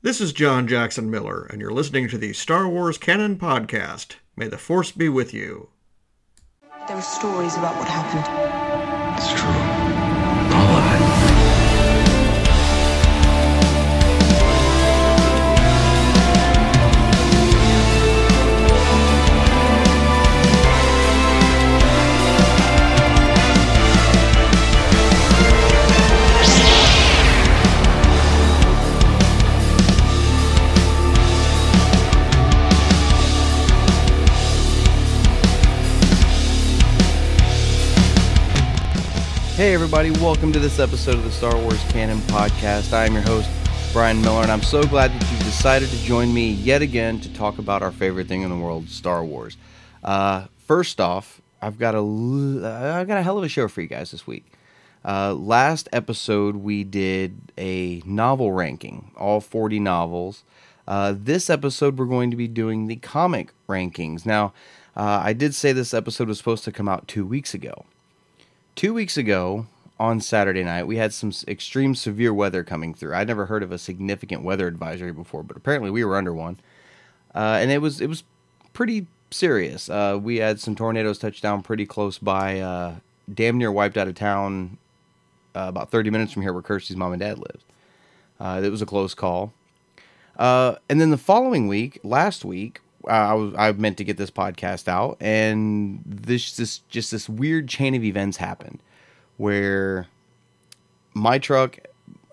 This is John Jackson Miller, and you're listening to the Star Wars Canon Podcast. May the Force be with you. There are stories about what happened. It's true. Hey, everybody, welcome to this episode of the Star Wars Canon Podcast. I am your host, Brian Miller, and I'm so glad that you've decided to join me yet again to talk about our favorite thing in the world, Star Wars. Uh, first off, I've got a I've got a hell of a show for you guys this week. Uh, last episode, we did a novel ranking, all 40 novels. Uh, this episode, we're going to be doing the comic rankings. Now, uh, I did say this episode was supposed to come out two weeks ago two weeks ago on Saturday night, we had some extreme severe weather coming through. I'd never heard of a significant weather advisory before, but apparently we were under one, uh, and it was it was pretty serious. Uh, we had some tornadoes touch down pretty close by, uh, damn near wiped out of town, uh, about thirty minutes from here, where Kirsty's mom and dad lived. Uh, it was a close call. Uh, and then the following week, last week, uh, I was I meant to get this podcast out, and this this just this weird chain of events happened, where my truck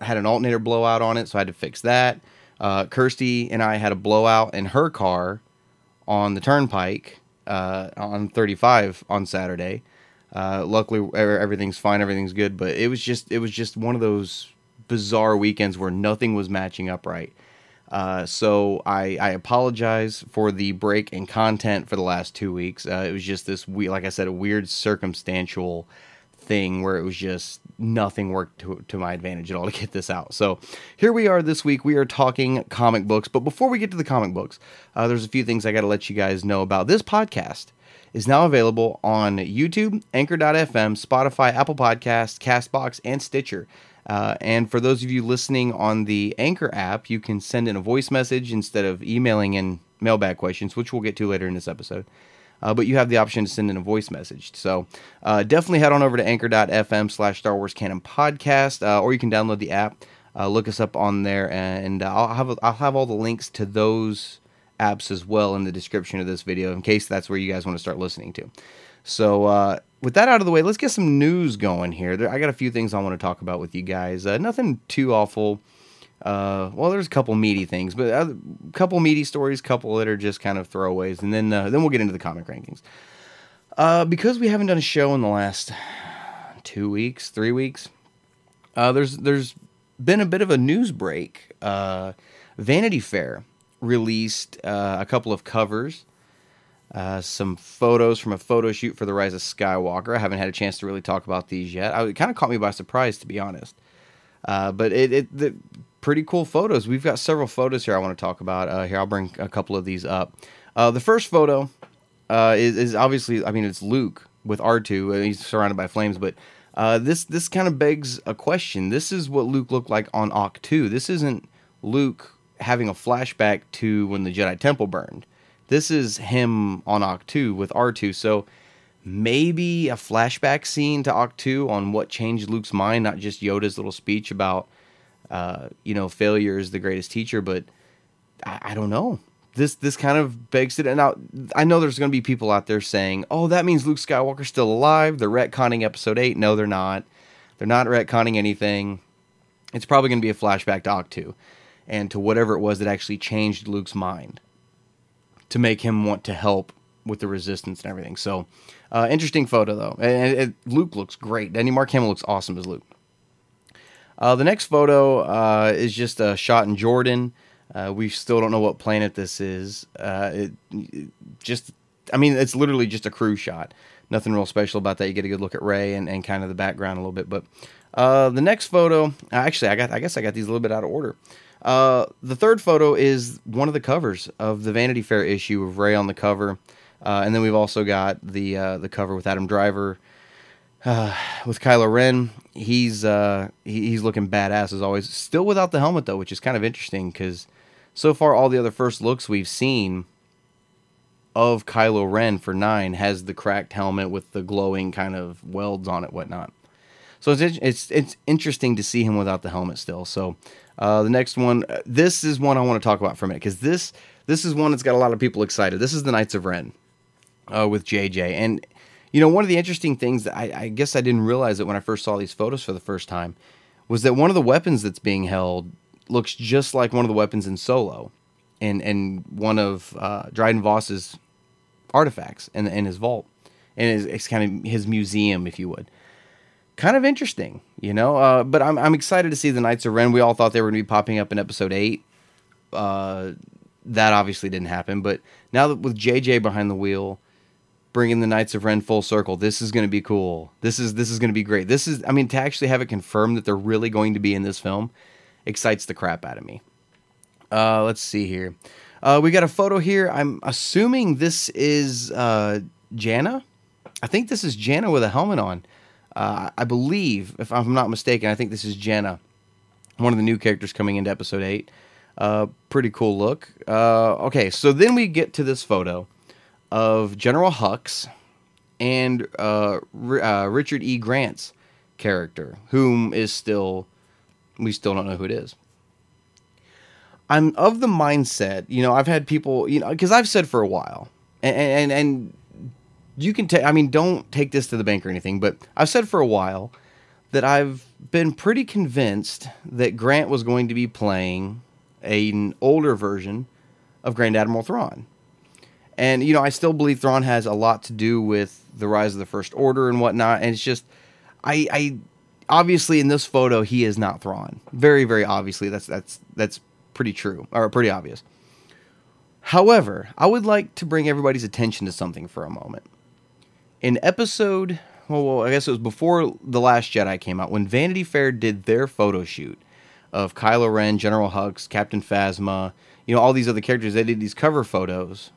had an alternator blowout on it, so I had to fix that. Uh, Kirsty and I had a blowout in her car on the turnpike uh, on 35 on Saturday. Uh, luckily, everything's fine, everything's good, but it was just it was just one of those bizarre weekends where nothing was matching up right. Uh, so I, I apologize for the break in content for the last two weeks. Uh, it was just this we like I said, a weird circumstantial thing where it was just nothing worked to, to my advantage at all to get this out. So here we are this week. We are talking comic books, but before we get to the comic books, uh, there's a few things I got to let you guys know about. This podcast is now available on YouTube, Anchor.fm, Spotify, Apple Podcasts, Castbox, and Stitcher. Uh, and for those of you listening on the Anchor app, you can send in a voice message instead of emailing in mailbag questions, which we'll get to later in this episode. Uh, but you have the option to send in a voice message. So uh, definitely head on over to anchor.fm slash Star Wars Canon Podcast, uh, or you can download the app. Uh, look us up on there, and I'll have I'll have all the links to those apps as well in the description of this video in case that's where you guys want to start listening to. So uh, with that out of the way, let's get some news going here. There, I got a few things I want to talk about with you guys. Uh, nothing too awful. Uh, well, there's a couple meaty things, but a couple meaty stories, a couple that are just kind of throwaways, and then uh, then we'll get into the comic rankings. Uh, because we haven't done a show in the last two weeks, three weeks, uh, there's there's been a bit of a news break. Vanity Fair released a couple of covers, uh, some photos from a photo shoot for The Rise of Skywalker. I haven't had a chance to really talk about these yet. I, it kind of caught me by surprise, to be honest. Uh, but it, it the pretty cool photos. We've got several photos here I want to talk about. Uh, here, I'll bring a couple of these up. Uh, the first photo uh, is, is obviously, I mean, it's Luke with R2. And he's surrounded by flames, but uh, this this kind of begs a question. This is what Luke looked like on Ahch-To. This isn't Luke having a flashback to when the Jedi Temple burned. This is him on Ahch-To with R2. So maybe a flashback scene to Ahch-To on what changed Luke's mind, not just Yoda's little speech about, uh, you know, failure is the greatest teacher, but I, I don't know. This this kind of begs it. And now I know there's going to be people out there saying, "Oh, that means Luke Skywalker's still alive." They're retconning Episode Eight. No, they're not. They're not retconning anything. It's probably going to be a flashback to Ahch-To and to whatever it was that actually changed Luke's mind to make him want to help with the resistance and everything. So, uh, interesting photo though. And, and- Luke looks great. Danny Mark Hamill looks awesome as Luke. Uh, the next photo uh, is just a shot in Jordan. Uh, we still don't know what planet this is. Uh, it, it just, I mean, it's literally just a crew shot. Nothing real special about that. You get a good look at Rey and, and kind of the background a little bit. But uh, the next photo, actually, I got, I guess I got these a little bit out of order. Uh, the third photo is one of the covers of the Vanity Fair issue of Rey on the cover, uh, and then we've also got the uh, the cover with Adam Driver with Kylo Ren, he's uh, he, he's looking badass as always. Still without the helmet though, which is kind of interesting because so far all the other first looks we've seen of Kylo Ren for nine has the cracked helmet with the glowing kind of welds on it, whatnot. So it's it's it's interesting to see him without the helmet still. So uh, the next one, uh, this is one I want to talk about for a minute because this this is one that's got a lot of people excited. This is the Knights of Ren uh, with JJ, and you know one of the interesting things that I, I guess I didn't realize it when I first saw these photos for the first time was that one of the weapons that's being held looks just like one of the weapons in Solo, and and one of uh, Dryden Voss's artifacts in, in his vault, and it's, it's kind of his museum, if you would kind of interesting, you know. Uh, but I'm I'm excited to see the Knights of Ren. We all thought they were going to be popping up in episode eight. Uh, that obviously didn't happen. But now that with JJ behind the wheel, bringing the Knights of Ren full circle, this is going to be cool. This is this is going to be great. This is I mean to actually have it confirmed that they're really going to be in this film excites the crap out of me. Uh, let's see here. Uh, we got a photo here. I'm assuming this is uh, Jannah. I think this is Jannah with a helmet on. Uh, I believe, if I'm not mistaken, I think this is Jenna, one of the new characters coming into episode 8. Uh, pretty cool look. Uh, okay, so then we get to this photo of General Hux and uh, uh, Richard E. Grant's character, whom is still, we still don't know who it is. I'm of the mindset, you know, I've had people, you know, because I've said for a while, and, and, and you can take, I mean, don't take this to the bank or anything, but I've said for a while that I've been pretty convinced that Grant was going to be playing an older version of Grand Admiral Thrawn. And, you know, I still believe Thrawn has a lot to do with the rise of the First Order and whatnot. And it's just, I, I, obviously in this photo, he is not Thrawn. Very, very obviously. That's, that's, that's pretty true, or pretty obvious. However, I would like to bring everybody's attention to something for a moment in episode well, I guess it was before the Last Jedi came out when Vanity Fair did their photo shoot of Kylo Ren, General Hux, Captain Phasma, you know, all these other characters. They did these cover photos,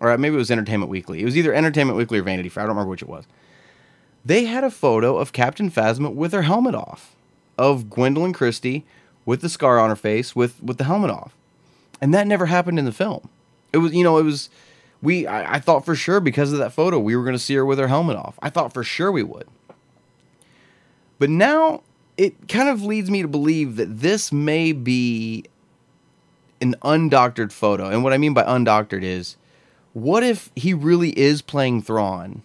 or uh, maybe it was Entertainment Weekly. It was either Entertainment Weekly or Vanity Fair. I don't remember which it was. They had a photo of Captain Phasma with her helmet off, of Gwendoline Christie with the scar on her face with with the helmet off, and that never happened in the film. It was, you know, it was we I, I thought for sure because of that photo we were going to see her with her helmet off. I thought for sure we would. But now it kind of leads me to believe that this may be an undoctored photo. And what I mean by undoctored is what if he really is playing Thrawn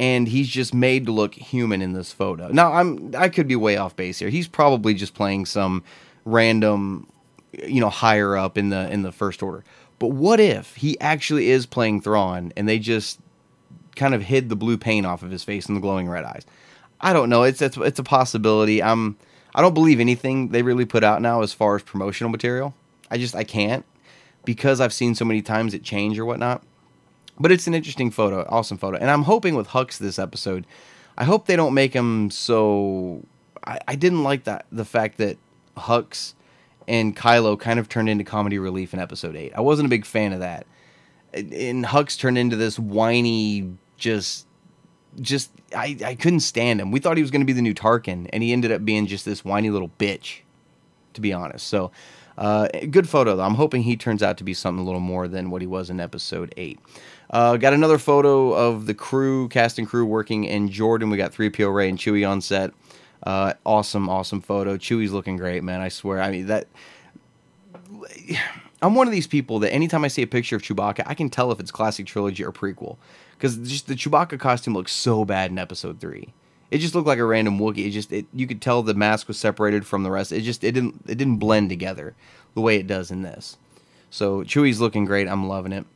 and he's just made to look human in this photo? Now I'm I could be way off base here. He's probably just playing some random you know higher up in the in the first order. But what if he actually is playing Thrawn and they just kind of hid the blue paint off of his face and the glowing red eyes? I don't know. It's it's, it's a possibility. I'm I don't believe anything they really put out now as far as promotional material. I just I can't because I've seen so many times it change or whatnot. But it's an interesting photo, awesome photo, and I'm hoping with Hux this episode, I hope they don't make him so. I, I didn't like that the fact that Hux and Kylo kind of turned into comedy relief in episode 8. I wasn't a big fan of that. And Hux turned into this whiny just just I, I couldn't stand him. We thought he was going to be the new Tarkin and he ended up being just this whiny little bitch to be honest. So uh, good photo though. I'm hoping he turns out to be something a little more than what he was in episode 8. Uh, got another photo of the crew, cast and crew working in Jordan. We got 3PO Rey and Chewie on set. Uh, awesome, awesome photo. Chewie's looking great, man. I swear. I mean that. I'm one of these people that anytime I see a picture of Chewbacca, I can tell if it's classic trilogy or prequel because just the Chewbacca costume looks so bad in Episode Three. It just looked like a random Wookiee. It just it, you could tell the mask was separated from the rest. It just it didn't it didn't blend together the way it does in this. So Chewie's looking great. I'm loving it.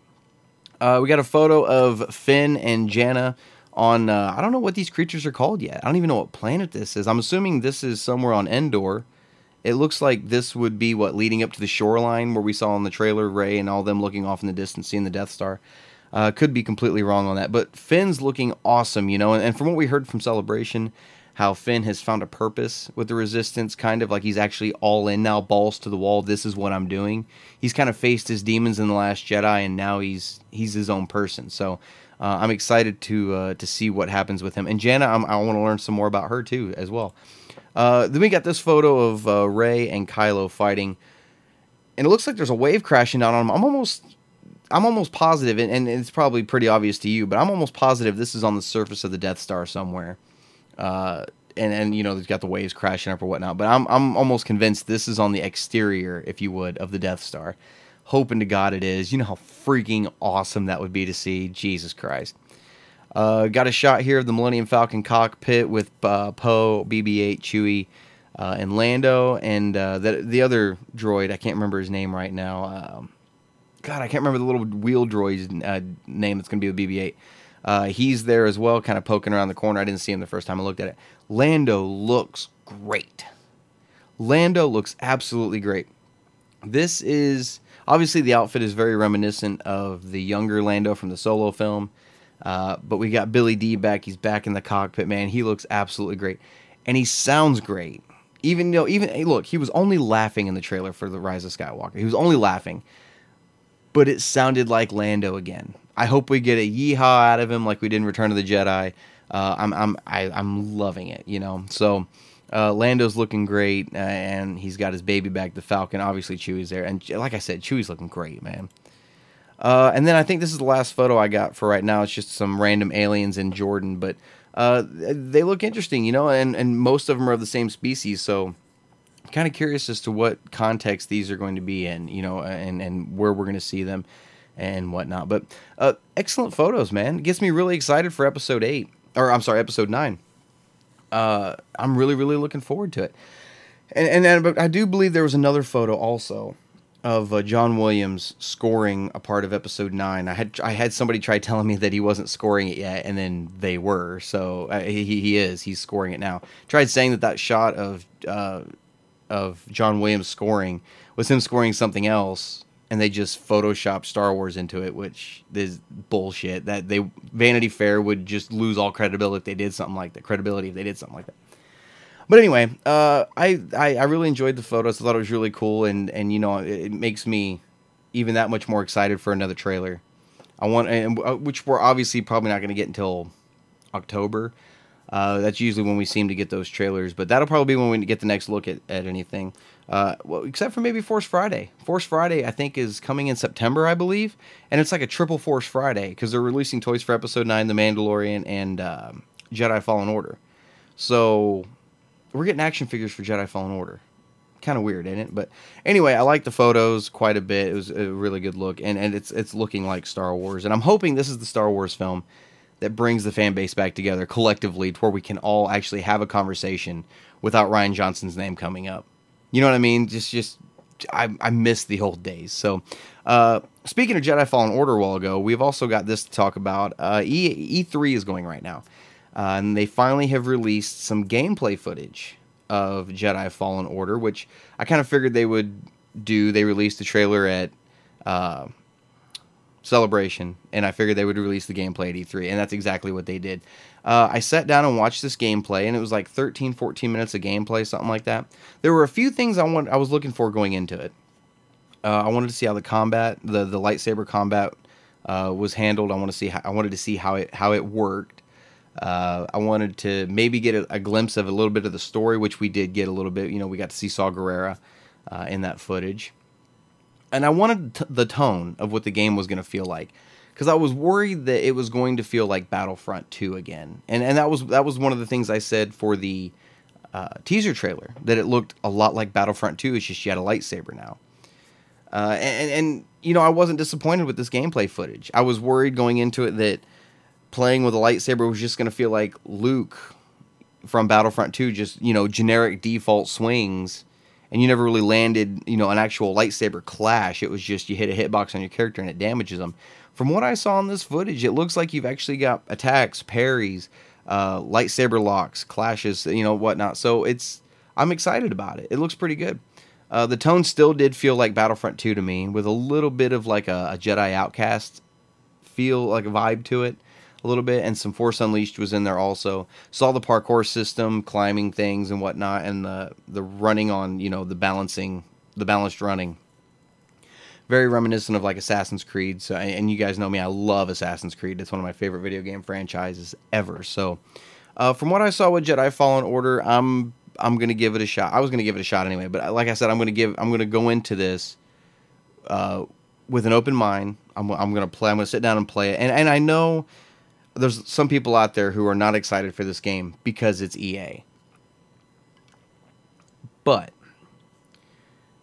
Uh, we got a photo of Finn and Jannah on uh, I don't know what these creatures are called yet. I don't even know what planet this is. I'm assuming this is somewhere on Endor. It looks like this would be what leading up to the shoreline where we saw in the trailer Rey and all them looking off in the distance seeing the Death Star. Uh, could be completely wrong on that, but Finn's looking awesome, you know. And, and from what we heard from Celebration, how Finn has found a purpose with the Resistance, kind of like he's actually all in now, balls to the wall. This is what I'm doing. He's kind of faced his demons in the Last Jedi, and now he's he's his own person. So uh, I'm excited to uh, to see what happens with him. And Jannah, I'm, i want to learn some more about her too, as well. Uh, then we got this photo of uh, Rey and Kylo fighting, and it looks like there's a wave crashing down on them. I'm almost I'm almost positive, and, and it's probably pretty obvious to you, but I'm almost positive this is on the surface of the Death Star somewhere. Uh, and and you know they've got the waves crashing up or whatnot. But I'm I'm almost convinced this is on the exterior, if you would, of the Death Star. Hoping to God it is. You know how freaking awesome that would be to see. Jesus Christ. Uh, got a shot here of the Millennium Falcon cockpit with uh, Poe, BB-8, Chewie, uh, and Lando, and uh, the the other droid. I can't remember his name right now. Um, God, I can't remember the little wheel droid's uh, name. That's going to be the BB-8. Uh, he's there as well, kind of poking around the corner. I didn't see him the first time I looked at it. Lando looks great. Lando looks absolutely great. This is obviously the outfit is very reminiscent of the younger Lando from the solo film. Uh, but we got Billy Dee back. He's back in the cockpit, man. He looks absolutely great, and he sounds great. Even though, even hey, look, he was only laughing in the trailer for the Rise of Skywalker. He was only laughing, but it sounded like Lando again. I hope we get a yeehaw out of him like we did in Return of the Jedi. Uh, I'm I'm I, am i am loving it, you know. So uh, Lando's looking great, uh, and he's got his baby back, the Falcon. Obviously, Chewie's there, and like I said, Chewie's looking great, man. Uh, and then I think this is the last photo I got for right now. It's just some random aliens in Jordan, but uh, they look interesting, you know, and and most of them are of the same species, so kind of curious as to what context these are going to be in, you know, and and where we're going to see them and whatnot. But uh, excellent photos, man. It gets me really excited for episode eight, or I'm sorry, episode nine. Uh, I'm really, really looking forward to it. And, and, but I do believe there was another photo also of uh, John Williams scoring a part of episode nine. I had I had somebody try telling me that he wasn't scoring it yet, and then they were. So uh, he he is he's scoring it now. Tried saying that that shot of uh, of John Williams scoring was him scoring something else, and they just photoshopped Star Wars into it, which is bullshit. That they Vanity Fair would just lose all credibility if they did something like that. Credibility if they did something like that. But anyway, uh, I, I, I really enjoyed the photos. I thought it was really cool, and and you know it, it makes me even that much more excited for another trailer. I want, and, uh, which we're obviously probably not going to get until October. Uh, that's usually when we seem to get those trailers, but that'll probably be when we get the next look at, at anything. Uh, well, except for maybe Force Friday. Force Friday, I think, is coming in September, I believe, and it's like a triple Force Friday because they're releasing toys for Episode Nine, The Mandalorian, and uh, Jedi Fallen Order. So we're getting action figures for Jedi Fallen Order. Kind of weird, isn't it? But anyway, I like the photos quite a bit. It was a really good look, and and it's it's looking like Star Wars. And I'm hoping this is the Star Wars film that brings the fan base back together collectively to where we can all actually have a conversation without Rian Johnson's name coming up. You know what I mean? Just just I, I miss the old days. So, uh, speaking of Jedi Fallen Order a while ago, we've also got this to talk about. Uh, e E3 is going right now, uh, and they finally have released some gameplay footage of Jedi Fallen Order, which I kind of figured they would do. They released the trailer at uh, Celebration, and I figured they would release the gameplay at E3, and that's exactly what they did. Uh, I sat down and watched this gameplay, and it was like 13, 14 minutes of gameplay, something like that. There were a few things I want, I was looking for going into it. Uh, I wanted to see how the combat, the the lightsaber combat, uh, was handled. I want to see, how, I wanted to see how it how it worked. Uh, I wanted to maybe get a, a, glimpse of a little bit of the story, which we did get a little bit. You know, we got to see Saw Gerrera uh, in that footage and I wanted t- the tone of what the game was going to feel like because I was worried that it was going to feel like Battlefront 2 again. And and that was that was one of the things I said for the uh, teaser trailer that it looked a lot like Battlefront 2. It's just you had a lightsaber now. Uh, and, and you know I wasn't disappointed with this gameplay footage. I was worried going into it that playing with a lightsaber was just going to feel like Luke from Battlefront 2, just you know generic default swings and you never really landed, you know, an actual lightsaber clash. It was just you hit a hitbox on your character and it damages them. From what I saw in this footage, it looks like you've actually got attacks, parries, uh, lightsaber locks, clashes, you know, whatnot. So it's I'm excited about it. It looks pretty good. Uh, the tone still did feel like Battlefront 2 to me, with a little bit of like a, a Jedi Outcast feel, like a vibe to it. a little bit, and some Force Unleashed was in there also. Saw the parkour system, climbing things and whatnot, and the the running on you know the balancing, the balanced running. Very reminiscent of like Assassin's Creed. So, and you guys know me, I love Assassin's Creed. It's one of my favorite video game franchises ever. So, uh, from what I saw with Jedi Fallen Order, I'm I'm gonna give it a shot. I was gonna give it a shot anyway, but like I said, I'm gonna give I'm gonna go into this uh, with an open mind. I'm I'm gonna play. I'm gonna sit down and play it. And and I know there's some people out there who are not excited for this game because it's EA. But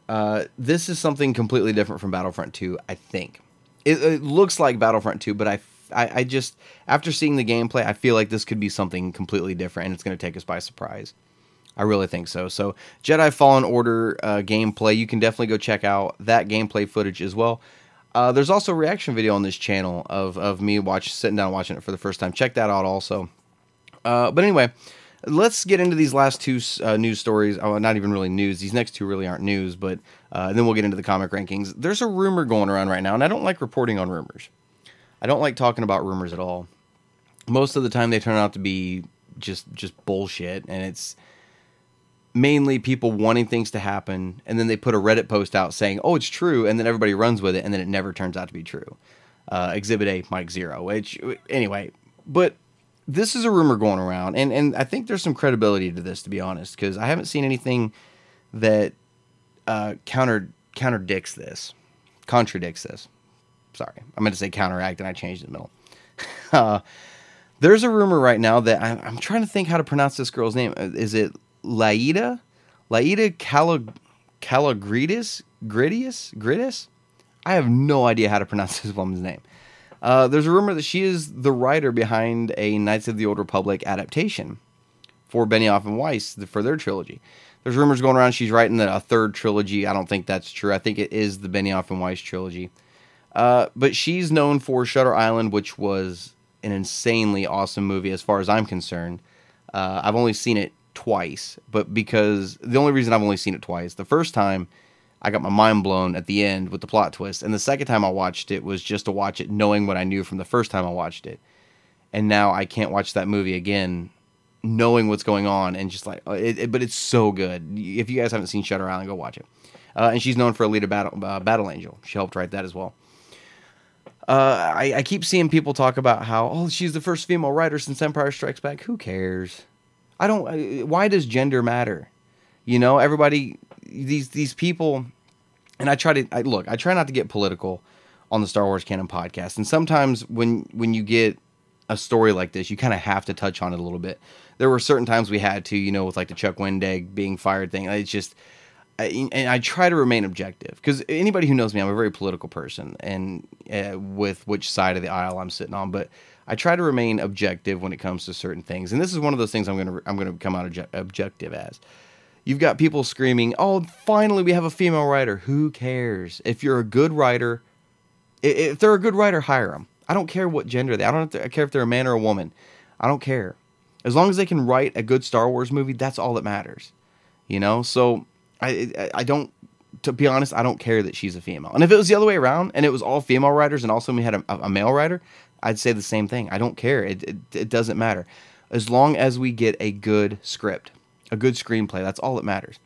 uh, this is something completely different from Battlefront 2. I think it, it looks like Battlefront 2, but I I, I just after seeing the gameplay, I feel like this could be something completely different, and it's going to take us by surprise. I really think so. So Jedi Fallen Order uh, gameplay, you can definitely go check out that gameplay footage as well. Uh, there's also a reaction video on this channel of, of me watch sitting down watching it for the first time. Check that out also. Uh, but anyway, let's get into these last two uh, news stories. Oh, not even really news. These next two really aren't news, but uh, then we'll get into the comic rankings. There's a rumor going around right now, and I don't like reporting on rumors. I don't like talking about rumors at all. Most of the time, they turn out to be just just bullshit, and it's mainly people wanting things to happen, and then they put a Reddit post out saying, "Oh, it's true," and then everybody runs with it, and then it never turns out to be true. Uh, Exhibit A, Mike Zeroh. Which anyway, but this is a rumor going around, and and I think there's some credibility to this, to be honest, because I haven't seen anything that uh, counter counterdicts this, contradicts this. Sorry, I meant to say counteract, and I changed the middle. uh, there's a rumor right now that I'm, I'm, trying to think how to pronounce this girl's name. Uh, is it Laida, Laida Calag- Calagridis, Gridis. I have no idea how to pronounce this woman's name. Uh, there's a rumor that she is the writer behind a Knights of the Old Republic adaptation for Benioff and Weiss for their trilogy. There's rumors going around she's writing a third trilogy. I don't think that's true. I think it is the Benioff and Weiss trilogy. Uh, but she's known for Shutter Island, which was an insanely awesome movie as far as I'm concerned. Uh, I've only seen it twice, but because the only reason I've only seen it twice, the first time I got my mind blown at the end with the plot twist, and the second time I watched it was just to watch it knowing what I knew from the first time I watched it. And now I can't watch that movie again knowing what's going on and just like it, it, but it's so good. If you guys haven't seen Shutter Island, go watch it. Uh, and she's known for Alita Battle uh, Battle Angel. She helped write that as well. Uh, I, I, keep seeing people talk about how oh she's the first female writer since Empire Strikes Back. Who cares? I don't. Why does gender matter? You know, everybody, these these people, and I try to I, look. I try not to get political on the Star Wars Canon podcast, and sometimes when when you get a story like this, you kind of have to touch on it a little bit. There were certain times we had to, you know, with like the Chuck Wendig being fired thing. It's just, I, and I try to remain objective because anybody who knows me, I'm a very political person, and uh, with which side of the aisle I'm sitting on, but I try to remain objective when it comes to certain things, and this is one of those things I'm gonna I'm gonna come out obje- objective as. You've got people screaming, "Oh, finally we have a female writer." Who cares? If you're a good writer, if they're a good writer, hire them. I don't care what gender they. I don't I care if they're a man or a woman. I don't care. As long as they can write a good Star Wars movie, that's all that matters. You know. So I I don't. To be honest, I don't care that she's a female. And if it was the other way around, and it was all female writers, and also we had a, a male writer, I'd say the same thing. I don't care. It, it, it doesn't matter. As long as we get a good script, a good screenplay, that's all that matters.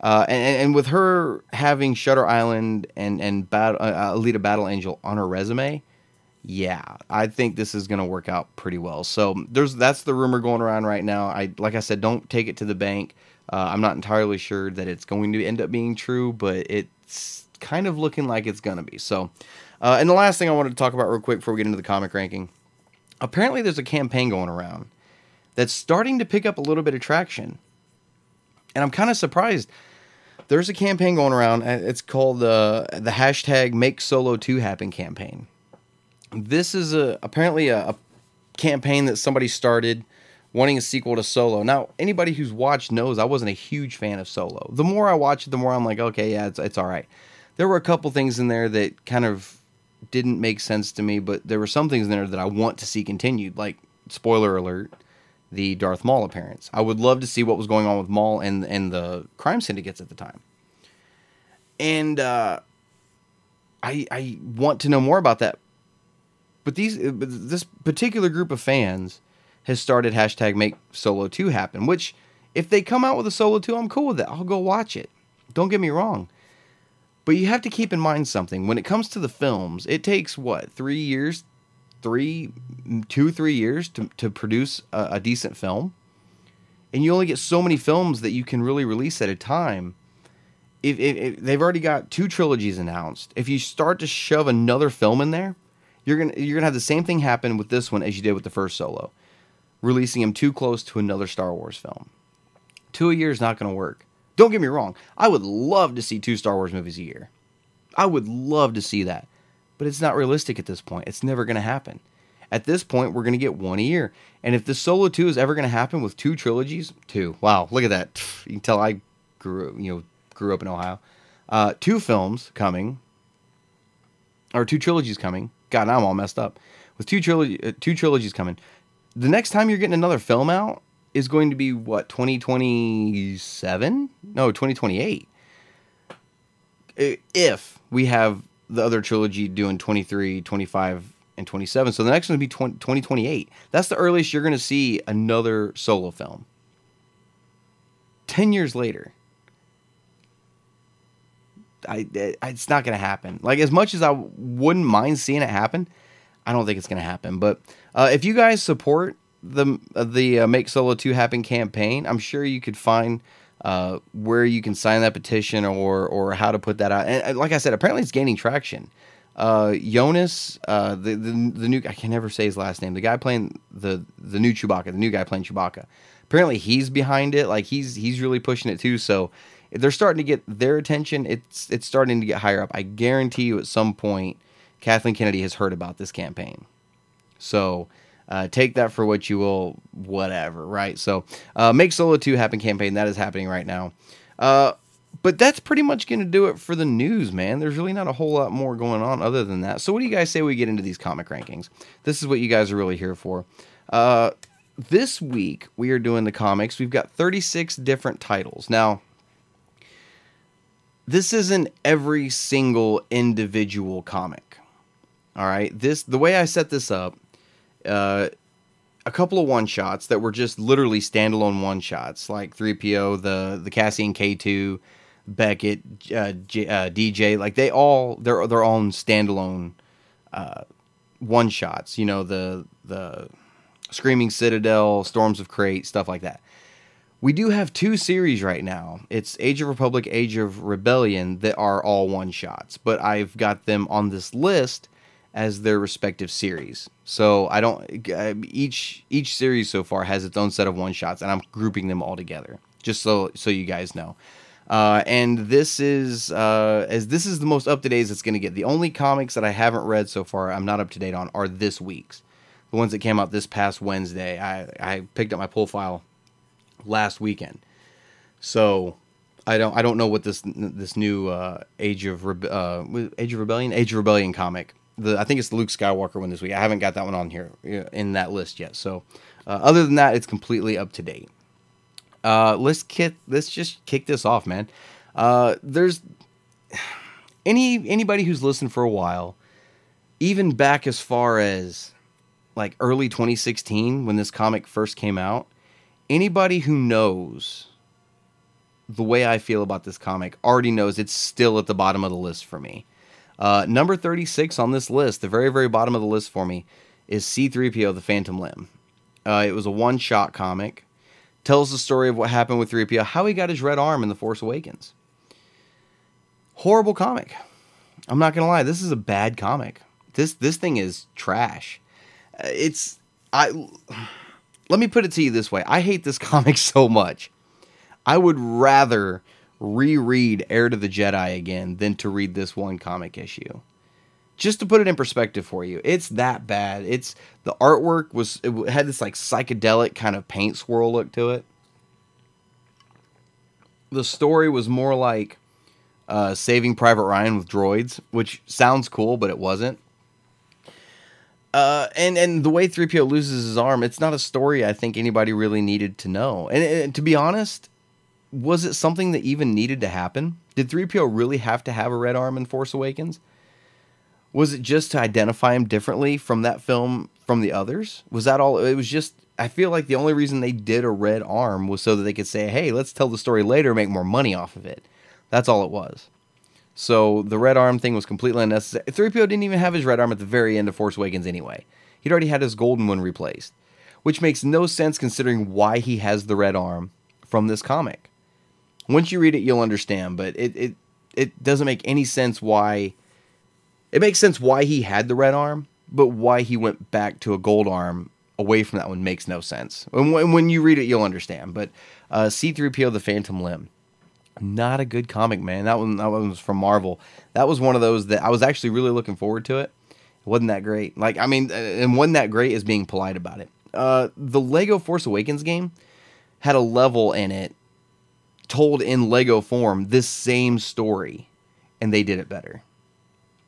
Uh, and, and with her having Shutter Island and and Bat- uh, Alita Battle Angel on her resume, yeah, I think this is going to work out pretty well. So there's that's the rumor going around right now. I like I said, don't take it to the bank. Uh, I'm not entirely sure that it's going to end up being true, but it's kind of looking like it's going to be. So uh, and the last thing I wanted to talk about real quick before we get into the comic ranking. Apparently, there's a campaign going around that's starting to pick up a little bit of traction. And I'm kind of surprised. There's a campaign going around. It's called uh, the hashtag Make Solo 2 Happen campaign. This is a apparently a, a campaign that somebody started wanting a sequel to Solo. Now, anybody who's watched knows I wasn't a huge fan of Solo. The more I watch it, the more I'm like, okay, yeah, it's, it's all right. There were a couple things in there that kind of didn't make sense to me, but there were some things in there that I want to see continued. Like spoiler alert, the Darth Maul appearance. I would love to see what was going on with Maul and and the crime syndicates at the time. And uh, I I want to know more about that. but these this particular group of fans has started hashtag make Solo two happen. Which if they come out with a Solo two, I'm cool with it. I'll go watch it. Don't get me wrong. But you have to keep in mind something. When it comes to the films, it takes what three years, three, two, three years to to produce a, a decent film, and you only get so many films that you can really release at a time if, if, if, they've already got two trilogies announced, if you start to shove another film in there, you're gonna you're gonna have the same thing happen with this one as you did with the first Solo, releasing him too close to another Star Wars film. Two a year is not gonna work. Don't get me wrong. I would love to see two Star Wars movies a year. I would love to see that, but it's not realistic at this point. It's never gonna happen. At this point, we're gonna get one a year. And if the Solo two is ever gonna happen with two trilogies, two. Wow, look at that. You can tell I grew you know grew up in Ohio. Uh, two films coming, or two trilogies coming. God, now I'm all messed up. With two trilogy, uh, two trilogies coming, the next time you're getting another film out is going to be what 2027? No, 2028. If we have the other trilogy doing 23, 25, and 27, so the next one would be 20, 2028. That's the earliest you're going to see another solo film. 10 years later I, it's not going to happen. Like as much as I wouldn't mind seeing it happen, I don't think it's going to happen. But uh, if you guys support the the uh, Make Solo Two Happen campaign, I'm sure you could find uh, where you can sign that petition or or how to put that out. And like I said, apparently it's gaining traction. Uh, Jonas, uh, the, the the new I can never say his last name. The guy playing the the new Chewbacca, the new guy playing Chewbacca. Apparently he's behind it. Like he's he's really pushing it too. So they're starting to get their attention. It's it's starting to get higher up. I guarantee you, at some point, Kathleen Kennedy has heard about this campaign. So uh, take that for what you will, whatever, right? So uh, make Solo 2 happen campaign. That is happening right now. Uh, but that's pretty much going to do it for the news, man. There's really not a whole lot more going on other than that. So what do you guys say we get into these comic rankings? This is what you guys are really here for. Uh, this week we are doing the comics. We've got 36 different titles. Now, this isn't every single individual comic. All right, this the way I set this up, uh, a couple of one shots that were just literally standalone one shots, like 3PO, the the Cassian K2, Beckett, uh, J, uh, DJ, like they all they're their own standalone uh, one shots. You know the the Screaming Citadel, Storms of Crait, stuff like that. We do have two series right now. It's Age of Republic, Age of Rebellion that are all one shots, but I've got them on this list as their respective series. So I don't each each series so far has its own set of one shots, and I'm grouping them all together just so so you guys know. Uh, and this is uh, as this is the most up to date it's going to get. The only comics that I haven't read so far, I'm not up to date on, are this week's. The ones that came out this past Wednesday. I I picked up my pull file last weekend. So I don't I don't know what this this new uh, Age of Rebe- uh, Age of Rebellion Age of Rebellion comic. The I think it's the Luke Skywalker one this week. I haven't got that one on here uh, in that list yet. So uh, other than that, it's completely up to date. Uh, let's kick let's just kick this off, man. Uh, there's any anybody who's listened for a while, even back as far as like early 2016 when this comic first came out anybody who knows the way I feel about this comic already knows it's still at the bottom of the list for me. Uh, number 36 on this list, the very, very bottom of the list for me, is C3PO The Phantom Limb. Uh, it was a one shot comic. Tells the story of what happened with 3PO, how he got his red arm in The Force Awakens. Horrible comic. I'm not gonna lie, this is a bad comic. This this thing is trash. Uh, it's I let me put it to you this way I hate this comic so much. I would rather reread Heir to the Jedi again than to read this one comic issue. Just to put it in perspective for you, it's that bad. It's the artwork was it had this like psychedelic kind of paint swirl look to it. The story was more like uh, Saving Private Ryan with droids, which sounds cool, but it wasn't. Uh, and and the way 3PO loses his arm, it's not a story I think anybody really needed to know. And, and, to be honest, was it something that even needed to happen? Did 3PO really have to have a red arm in Force Awakens? Was it just to identify him differently from that film from the others? Was that all? It was just. I feel like the only reason they did a red arm was so that they could say, "Hey, let's tell the story later, make more money off of it." That's all it was. So the red arm thing was completely unnecessary. 3PO didn't even have his red arm at the very end of Force Awakens anyway. He'd already had his golden one replaced, which makes no sense considering why he has the red arm from this comic. Once you read it, you'll understand, but it it it doesn't make any sense why. It makes sense why he had the red arm, but why he went back to a gold arm away from that one makes no sense. And when, when you read it, you'll understand. But uh, C3PO: The Phantom Limb, not a good comic, man. That one that one was from Marvel. That was one of those that I was actually really looking forward to it. It wasn't that great. Like I mean, uh, and wasn't that great is being polite about it. Uh, the Lego Force Awakens game had a level in it told in Lego form this same story, and they did it better.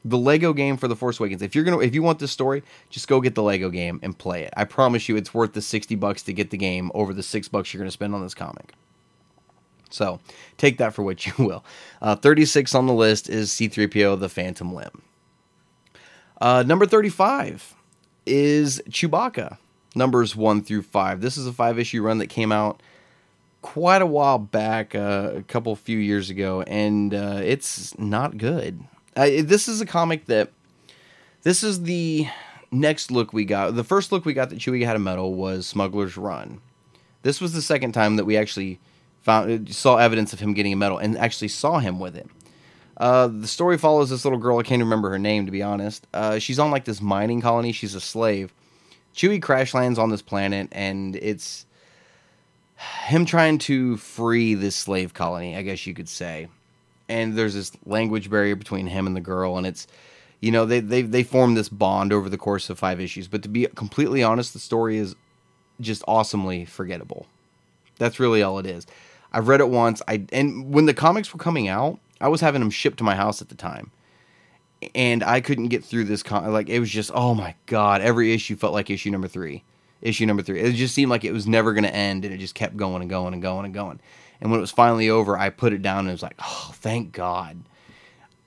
The Lego game for the Force Awakens. If you're gonna, if you want this story, just go get the Lego game and play it. I promise you, it's worth the sixty bucks to get the game over the six bucks you're gonna spend on this comic. So take that for what you will. Uh, 36 on the list is C3PO the Phantom Limb. Uh, number 35 is Chewbacca, numbers 1 through 5. This is a five issue run that came out quite a while back, uh, a couple few years ago, and uh, it's not good. Uh, this is a comic that this is the next look we got. The first look we got that Chewie had a medal was Smuggler's Run. This was the second time that we actually found saw evidence of him getting a medal and actually saw him with it. Uh, the story follows this little girl. I can't remember her name to be honest. Uh, she's on like this mining colony. She's a slave. Chewie crash lands on this planet, and it's him trying to free this slave colony. I guess you could say. And there's this language barrier between him and the girl, and it's you know they they they form this bond over the course of five issues. But to be completely honest, the story is just awesomely forgettable. That's really all it is. I've read it once. I and when the comics were coming out, I was having them shipped to my house at the time, and I couldn't get through this. Con- like it was just, oh my god! Every issue felt like issue number three. Issue number three. It just seemed like it was never going to end, and it just kept going and going and going and going. And when it was finally over, I put it down and it was like, oh, thank God.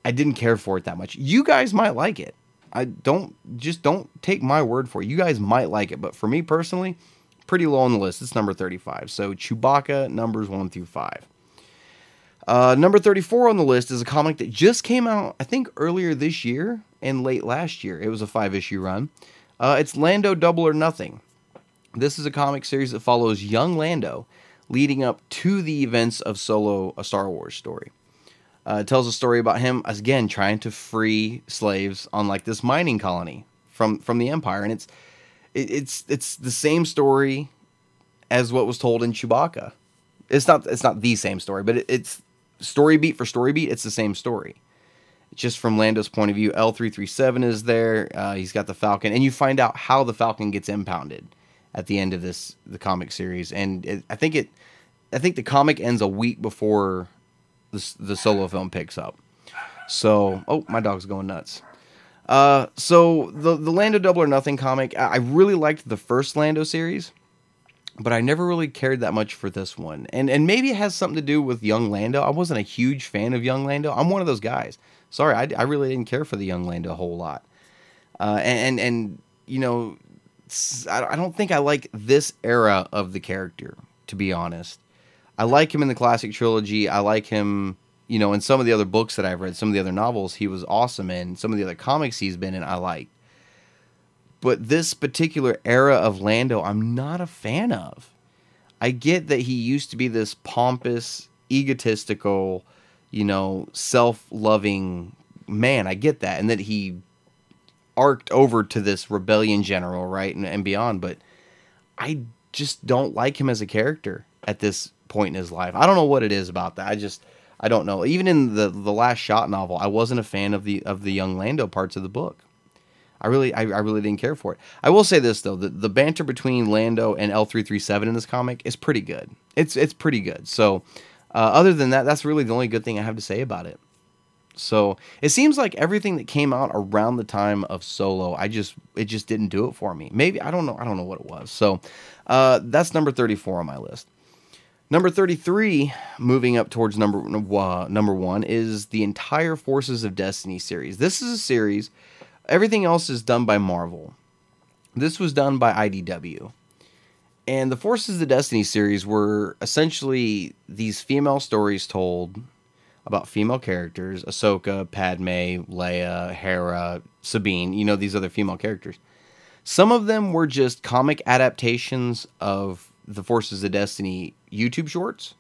I didn't care for it that much. You guys might like it. I don't just don't take my word for it. You guys might like it, but for me personally, pretty low on the list. It's number 35. So Chewbacca, numbers 1 through 5. Uh, number 34 on the list is a comic that just came out, I think, earlier this year and late last year. It was a five issue run. Uh, it's Lando Double or Nothing. This is a comic series that follows young Lando leading up to the events of Solo, a Star Wars story. Uh, it tells a story about him again trying to free slaves on like this mining colony from from the Empire, and it's it, it's it's the same story as what was told in Chewbacca. It's not it's not the same story, but it, it's story beat for story beat. It's the same story. Just from Lando's point of view, L three three seven is there. Uh, he's got the Falcon, and you find out how the Falcon gets impounded at the end of this the comic series. And it, I think it, I think the comic ends a week before the the solo film picks up. So, oh, my dog's going nuts. Uh, so the the Lando Double or Nothing comic, I really liked the first Lando series, but I never really cared that much for this one. And and maybe it has something to do with young Lando. I wasn't a huge fan of young Lando. I'm one of those guys. Sorry, I, I really didn't care for the young Lando a whole lot. Uh, and, and and you know, I don't think I like this era of the character. To be honest, I like him in the classic trilogy. I like him you know, in some of the other books that I've read, some of the other novels, he was awesome in. Some of the other comics he's been in, I like. But this particular era of Lando, I'm not a fan of. I get that he used to be this pompous, egotistical, you know, self loving man. I get that. And that he arced over to this rebellion general, right? And, and beyond. But I just don't like him as a character at this point in his life. I don't know what it is about that. I just I don't know. Even in the the last shot novel, I wasn't a fan of the of the young Lando parts of the book. I really I, I really didn't care for it. I will say this though, the, the banter between Lando and L337 in this comic is pretty good. It's it's pretty good. So uh, other than that, that's really the only good thing I have to say about it. So it seems like everything that came out around the time of Solo, I just it just didn't do it for me. Maybe I don't know. I don't know what it was. So uh, that's number 34 on my list. Number 33, moving up towards number uh, number 1 is the entire Forces of Destiny series. This is a series Everything else is done by Marvel. This was done by IDW. And the Forces of Destiny series were essentially these female stories told about female characters Ahsoka, Padme, Leia, Hera, Sabine, you know, these other female characters. Some of them were just comic adaptations of the Forces of Destiny YouTube shorts.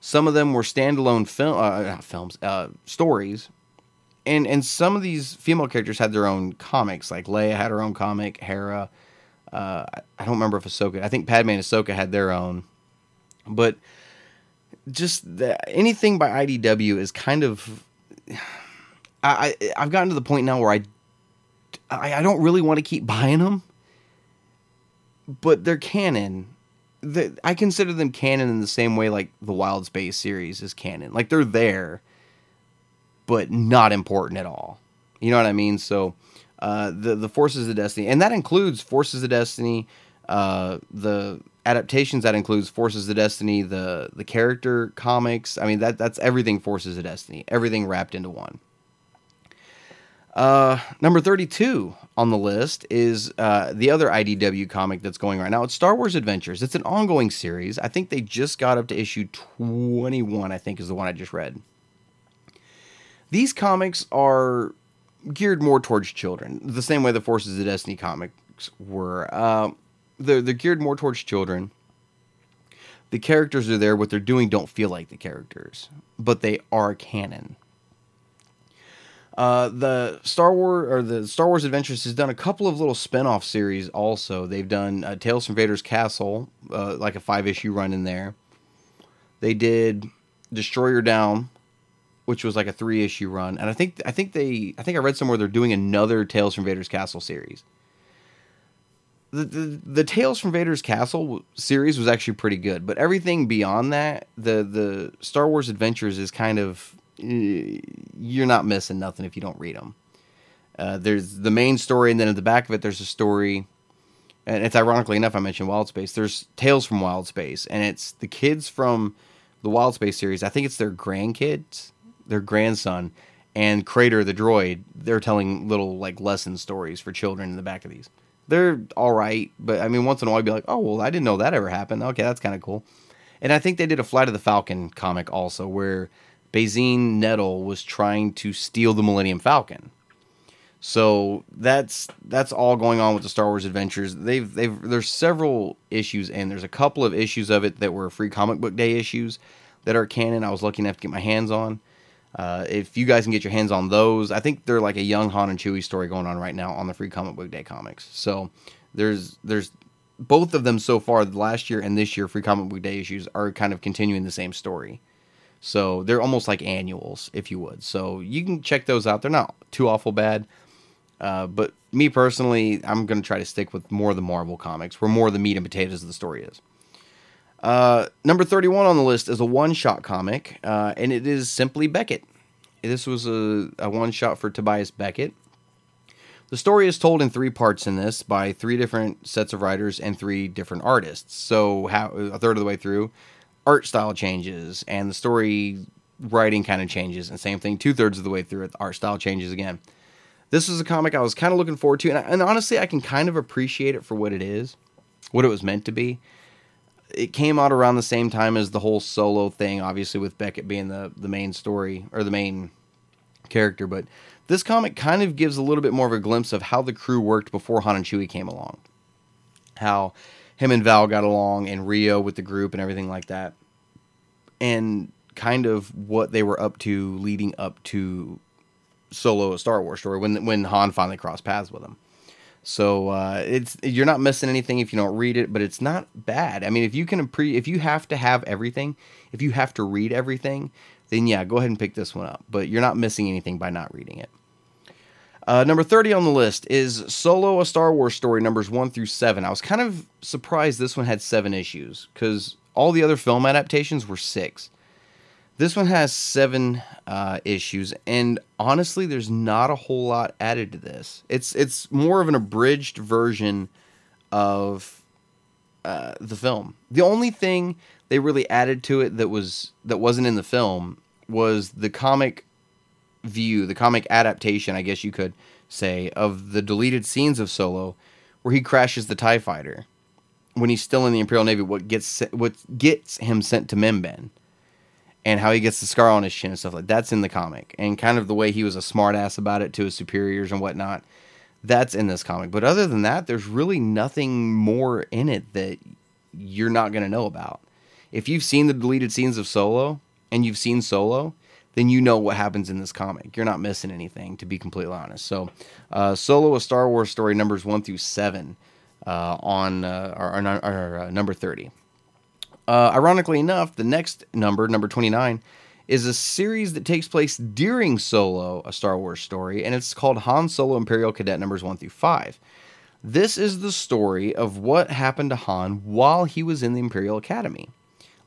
Some of them were standalone film, uh, films, uh, stories, and and some of these female characters had their own comics. Like Leia had her own comic, Hera. Uh, I don't remember if Ahsoka. I think Padme and Ahsoka had their own, but just the, anything by IDW is kind of. I, I I've gotten to the point now where I I, I don't really want to keep buying them, but they're canon. The, I consider them canon in the same way like the Wild Space series is canon. Like they're there, but not important at all. You know what I mean? So uh, the the Forces of Destiny, and that includes Forces of Destiny, uh, the adaptations that includes Forces of Destiny, the the character comics. I mean that that's everything Forces of Destiny, everything wrapped into one. Uh, number 32 on the list is uh, the other IDW comic that's going right now. It's Star Wars Adventures. It's an ongoing series. I think they just got up to issue 21, I think is the one I just read. These comics are geared more towards children, the same way the Forces of Destiny comics were. Uh, they're, they're geared more towards children. The characters are there. What they're doing don't feel like the characters, but they are canon. Uh, the Star Wars or the Star Wars Adventures has done a couple of little spin-off series also. They've done uh, Tales from Vader's Castle, uh, like a five issue run in there. They did Destroyer Down, which was like a three issue run, and I think I think they I think I read somewhere they're doing another Tales from Vader's Castle series. The, the, the Tales from Vader's Castle series was actually pretty good, but everything beyond that, the the Star Wars Adventures is kind of you're not missing nothing if you don't read them. Uh, there's the main story, and then at the back of it, there's a story. And it's ironically enough, I mentioned Wild Space. There's Tales from Wild Space, and it's the kids from the Wild Space series. I think it's their grandkids, their grandson, and Crater the droid. They're telling little like lesson stories for children in the back of these. They're all right, but I mean, once in a while, I'd be like, oh well, I didn't know that ever happened. Okay, that's kind of cool. And I think they did a Flight of the Falcon comic also, where Bazine Netal was trying to steal the Millennium Falcon. So that's that's all going on with the Star Wars Adventures. They've they've there's several issues and there's a couple of issues of it that were free comic book day issues that are canon. I was lucky enough to get my hands on. Uh, if you guys can get your hands on those, I think they're like a young Han and Chewie story going on right now on the free comic book day comics. So there's there's both of them so far. Last year and this year, free comic book day issues are kind of continuing the same story. So they're almost like annuals, if you would. So you can check those out. They're not too awful bad. Uh, but me personally, I'm going to try to stick with more of the Marvel comics, where more of the meat and potatoes of the story is. Uh, number 31 on the list is a one shot comic, uh, and it is Simply Beckett. This was a, a one shot for Tobias Beckett. The story is told in three parts in this by three different sets of writers and three different artists. So, how, a third of the way through, art style changes and the story writing kind of changes, and same thing two thirds of the way through art style changes again. This was a comic I was kind of looking forward to, and, I, and honestly, I can kind of appreciate it for what it is, what it was meant to be. It came out around the same time as the whole solo thing, obviously with Beckett being the the main story or the main character, but this comic kind of gives a little bit more of a glimpse of how the crew worked before Han and Chewie came along. How him and Val got along and Rio with the group and everything like that. And kind of what they were up to leading up to Solo a Star Wars story when when Han finally crossed paths with him. So uh, it's you're not missing anything if you don't read it, but it's not bad. I mean, if you can pre if you have to have everything, if you have to read everything, then yeah, go ahead and pick this one up. But you're not missing anything by not reading it. Uh, number 30 on the list is Solo, a Star Wars story, numbers 1 through 7. I was kind of surprised this one had 7 issues because all the other film adaptations were 6. This one has 7 uh, issues, and honestly, there's not a whole lot added to this. It's, it's more of an abridged version of uh, the film. The only thing they really added to it that was that wasn't in the film was the comic view, the comic adaptation, I guess you could say, of the deleted scenes of Solo, where he crashes the Tie Fighter when he's still in the Imperial Navy. What gets what gets him sent to Mimban, and how he gets the scar on his chin and stuff like that's in the comic, and kind of the way he was a smartass about it to his superiors and whatnot. That's in this comic, but other than that, there's really nothing more in it that you're not going to know about. If you've seen the deleted scenes of Solo and you've seen Solo, then you know what happens in this comic. You're not missing anything, to be completely honest. So, uh, Solo, a Star Wars story, numbers one through seven, uh, on uh, our, our, our uh, number thirty. Uh, ironically enough, the next number, number twenty nine, is a series that takes place during Solo, a Star Wars story, and it's called Han Solo Imperial Cadet numbers one through five. This is the story of what happened to Han while he was in the Imperial Academy,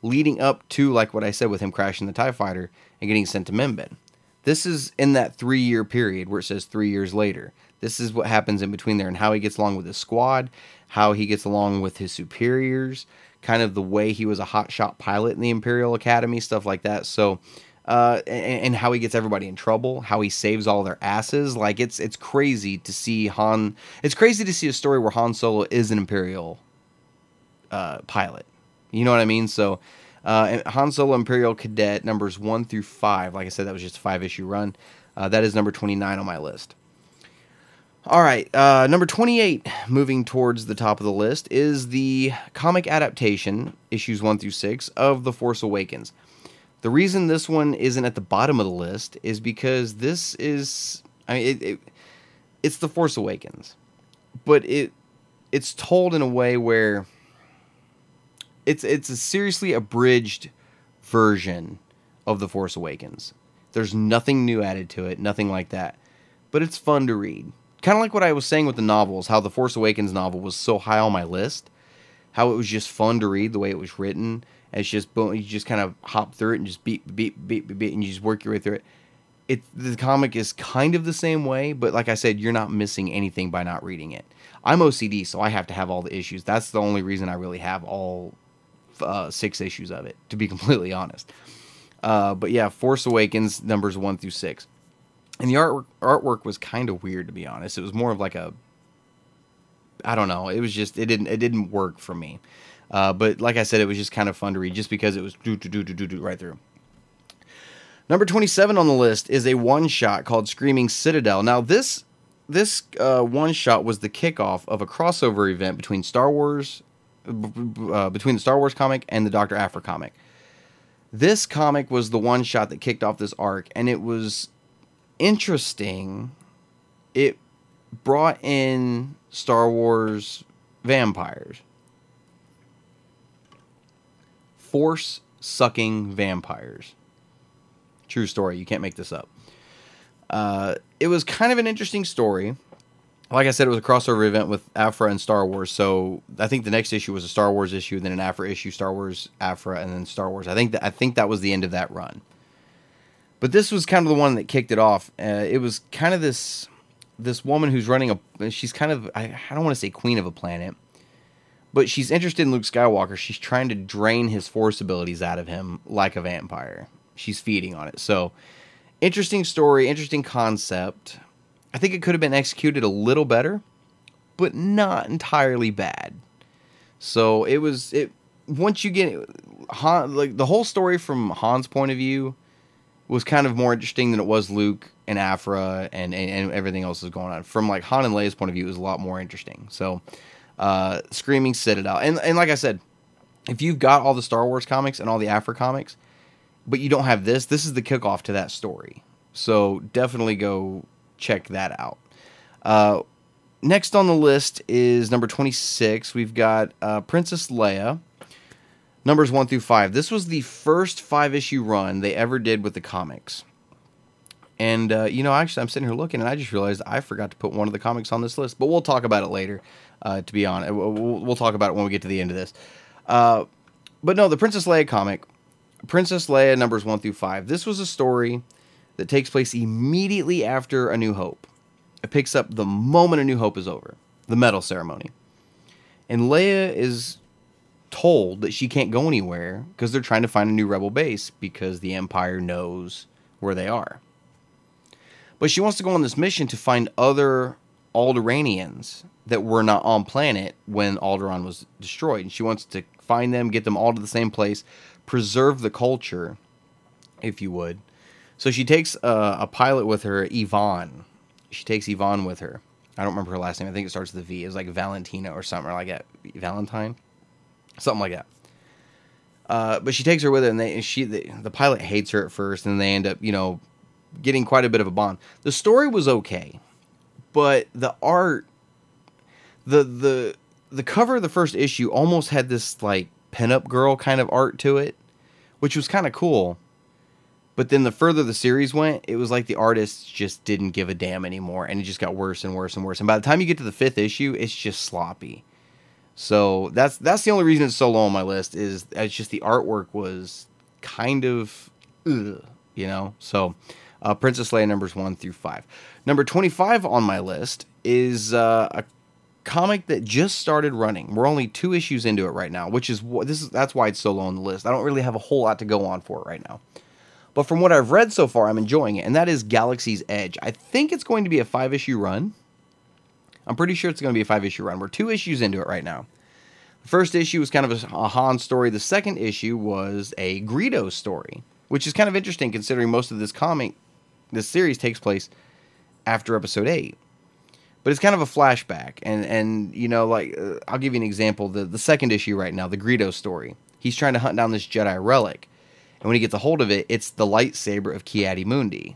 leading up to, like what I said, with him crashing the TIE fighter and getting sent to Mimban. This is in that three year period where it says three years later. This is what happens in between there and how he gets along with his squad, how he gets along with his superiors, kind of the way he was a hotshot pilot in the Imperial Academy, stuff like that. So, uh, and, and, how he gets everybody in trouble, how he saves all their asses. Like it's it's crazy to see Han. It's crazy to see a story where Han Solo is an Imperial uh, pilot. You know what I mean? So, uh, Han Solo Imperial Cadet numbers one through five. Like I said, that was just a five issue run. Uh, that is number twenty nine on my list. All right, uh, number 28, moving towards the top of the list, is the comic adaptation, issues 1 through 6, of The Force Awakens. The reason this one isn't at the bottom of the list is because this is I mean it, it, it's The Force Awakens. But it it's told in a way where it's it's a seriously abridged version of The Force Awakens. There's nothing new added to it, nothing like that. But it's fun to read. Kind of like what I was saying with the novels, how the Force Awakens novel was so high on my list, how it was just fun to read the way it was written and it's just boom, you just kind of hop through it and just beat, beat, beat, beat, and you just work your way through it. It the comic is kind of the same way, but like I said, you're not missing anything by not reading it. I'm OCD, so I have to have all the issues. That's the only reason I really have all uh, six issues of it, to be completely honest. Uh, but yeah, Force Awakens numbers one through six, and the artwork artwork was kind of weird to be honest. It was more of like a I don't know. It was just it didn't it didn't work for me. Uh, but like I said, it was just kind of fun to read just because it was do do do do do do right through. Number 27 on the list is a one shot called Screaming Citadel. Now this this uh, one shot was the kickoff of a crossover event between Star Wars uh, between the Star Wars comic and the Dr. Aphra comic. This comic was the one shot that kicked off this arc and it was interesting. It brought in Star Wars vampires force sucking vampires. True story. You can't make this up. Uh, it was kind of an interesting story. Like I said, it was a crossover event with Aphra and Star Wars. So I think the next issue was a Star Wars issue, then an Aphra issue, Star Wars, Aphra, and then Star Wars. I think that I think that was the end of that run. But this was kind of the one that kicked it off. Uh, it was kind of this this woman who's running a. She's kind of I, I don't want to say queen of a planet but she's interested in Luke Skywalker. She's trying to drain his force abilities out of him like a vampire. She's feeding on it. So, interesting story, interesting concept. I think it could have been executed a little better, but not entirely bad. So, it was it once you get Han like the whole story from Han's point of view was kind of more interesting than it was Luke and Aphra and, and, and everything else is going on. From like Han and Leia's point of view, it was a lot more interesting. So, uh, Screaming Citadel. And and like I said, if you've got all the Star Wars comics and all the Aphra comics, but you don't have this, this is the kickoff to that story. So definitely go check that out. Uh, next on the list is number 26. We've got uh, Princess Leia, numbers 1 through 5. This was the first five issue run they ever did with the comics. And, uh, you know, actually, I'm sitting here looking and I just realized I forgot to put one of the comics on this list, but we'll talk about it later. Uh, to be honest, we'll, we'll, talk about it when we get to the end of this. Uh, but no, the Princess Leia comic, Princess Leia numbers one through five. This was a story that takes place immediately after A New Hope. It picks up the moment A New Hope is over, the medal ceremony. And Leia is told that she can't go anywhere because they're trying to find a new rebel base because the Empire knows where they are. But she wants to go on this mission to find other Alderaanians that were not on planet when Alderaan was destroyed. And she wants to find them, get them all to the same place, preserve the culture, if you would. So she takes a, a pilot with her, Evaan. She takes Evaan with her. I don't remember her last name. I think it starts with a V. It was like Valentina or something or like that. Valentine, something like that. Uh, but she takes her with her, and they and she the, the pilot hates her at first, and they end up you know getting quite a bit of a bond. The story was okay, but the art, the the the cover of the first issue almost had this like pinup girl kind of art to it, which was kind of cool. But then the further the series went, it was like the artists just didn't give a damn anymore, and it just got worse and worse and worse. And by the time you get to the fifth issue, it's just sloppy. So that's that's the only reason it's so low on my list is it's just the artwork was kind of, ugh, you know. So, uh, Princess Leia numbers one through five. Number twenty five on my list is uh, a comic that just started running. We're only two issues into it right now, which is what this is. That's why it's so low on the list. I don't really have a whole lot to go on for it right now. But from what I've read so far, I'm enjoying it, and that is Galaxy's Edge. I think it's going to be a five issue run. I'm pretty sure it's going to be a five issue run. We're two issues into it right now. The first issue was kind of a, Han story. The second issue was a Greedo story, which is kind of interesting considering most of this comic, this series takes place after episode 8. But it's kind of a flashback. And, and you know, like, uh, I'll give you an example. The, the second issue right now, the Greedo story. He's trying to hunt down this Jedi relic. And when he gets a hold of it, it's the lightsaber of Ki-Adi-Mundi.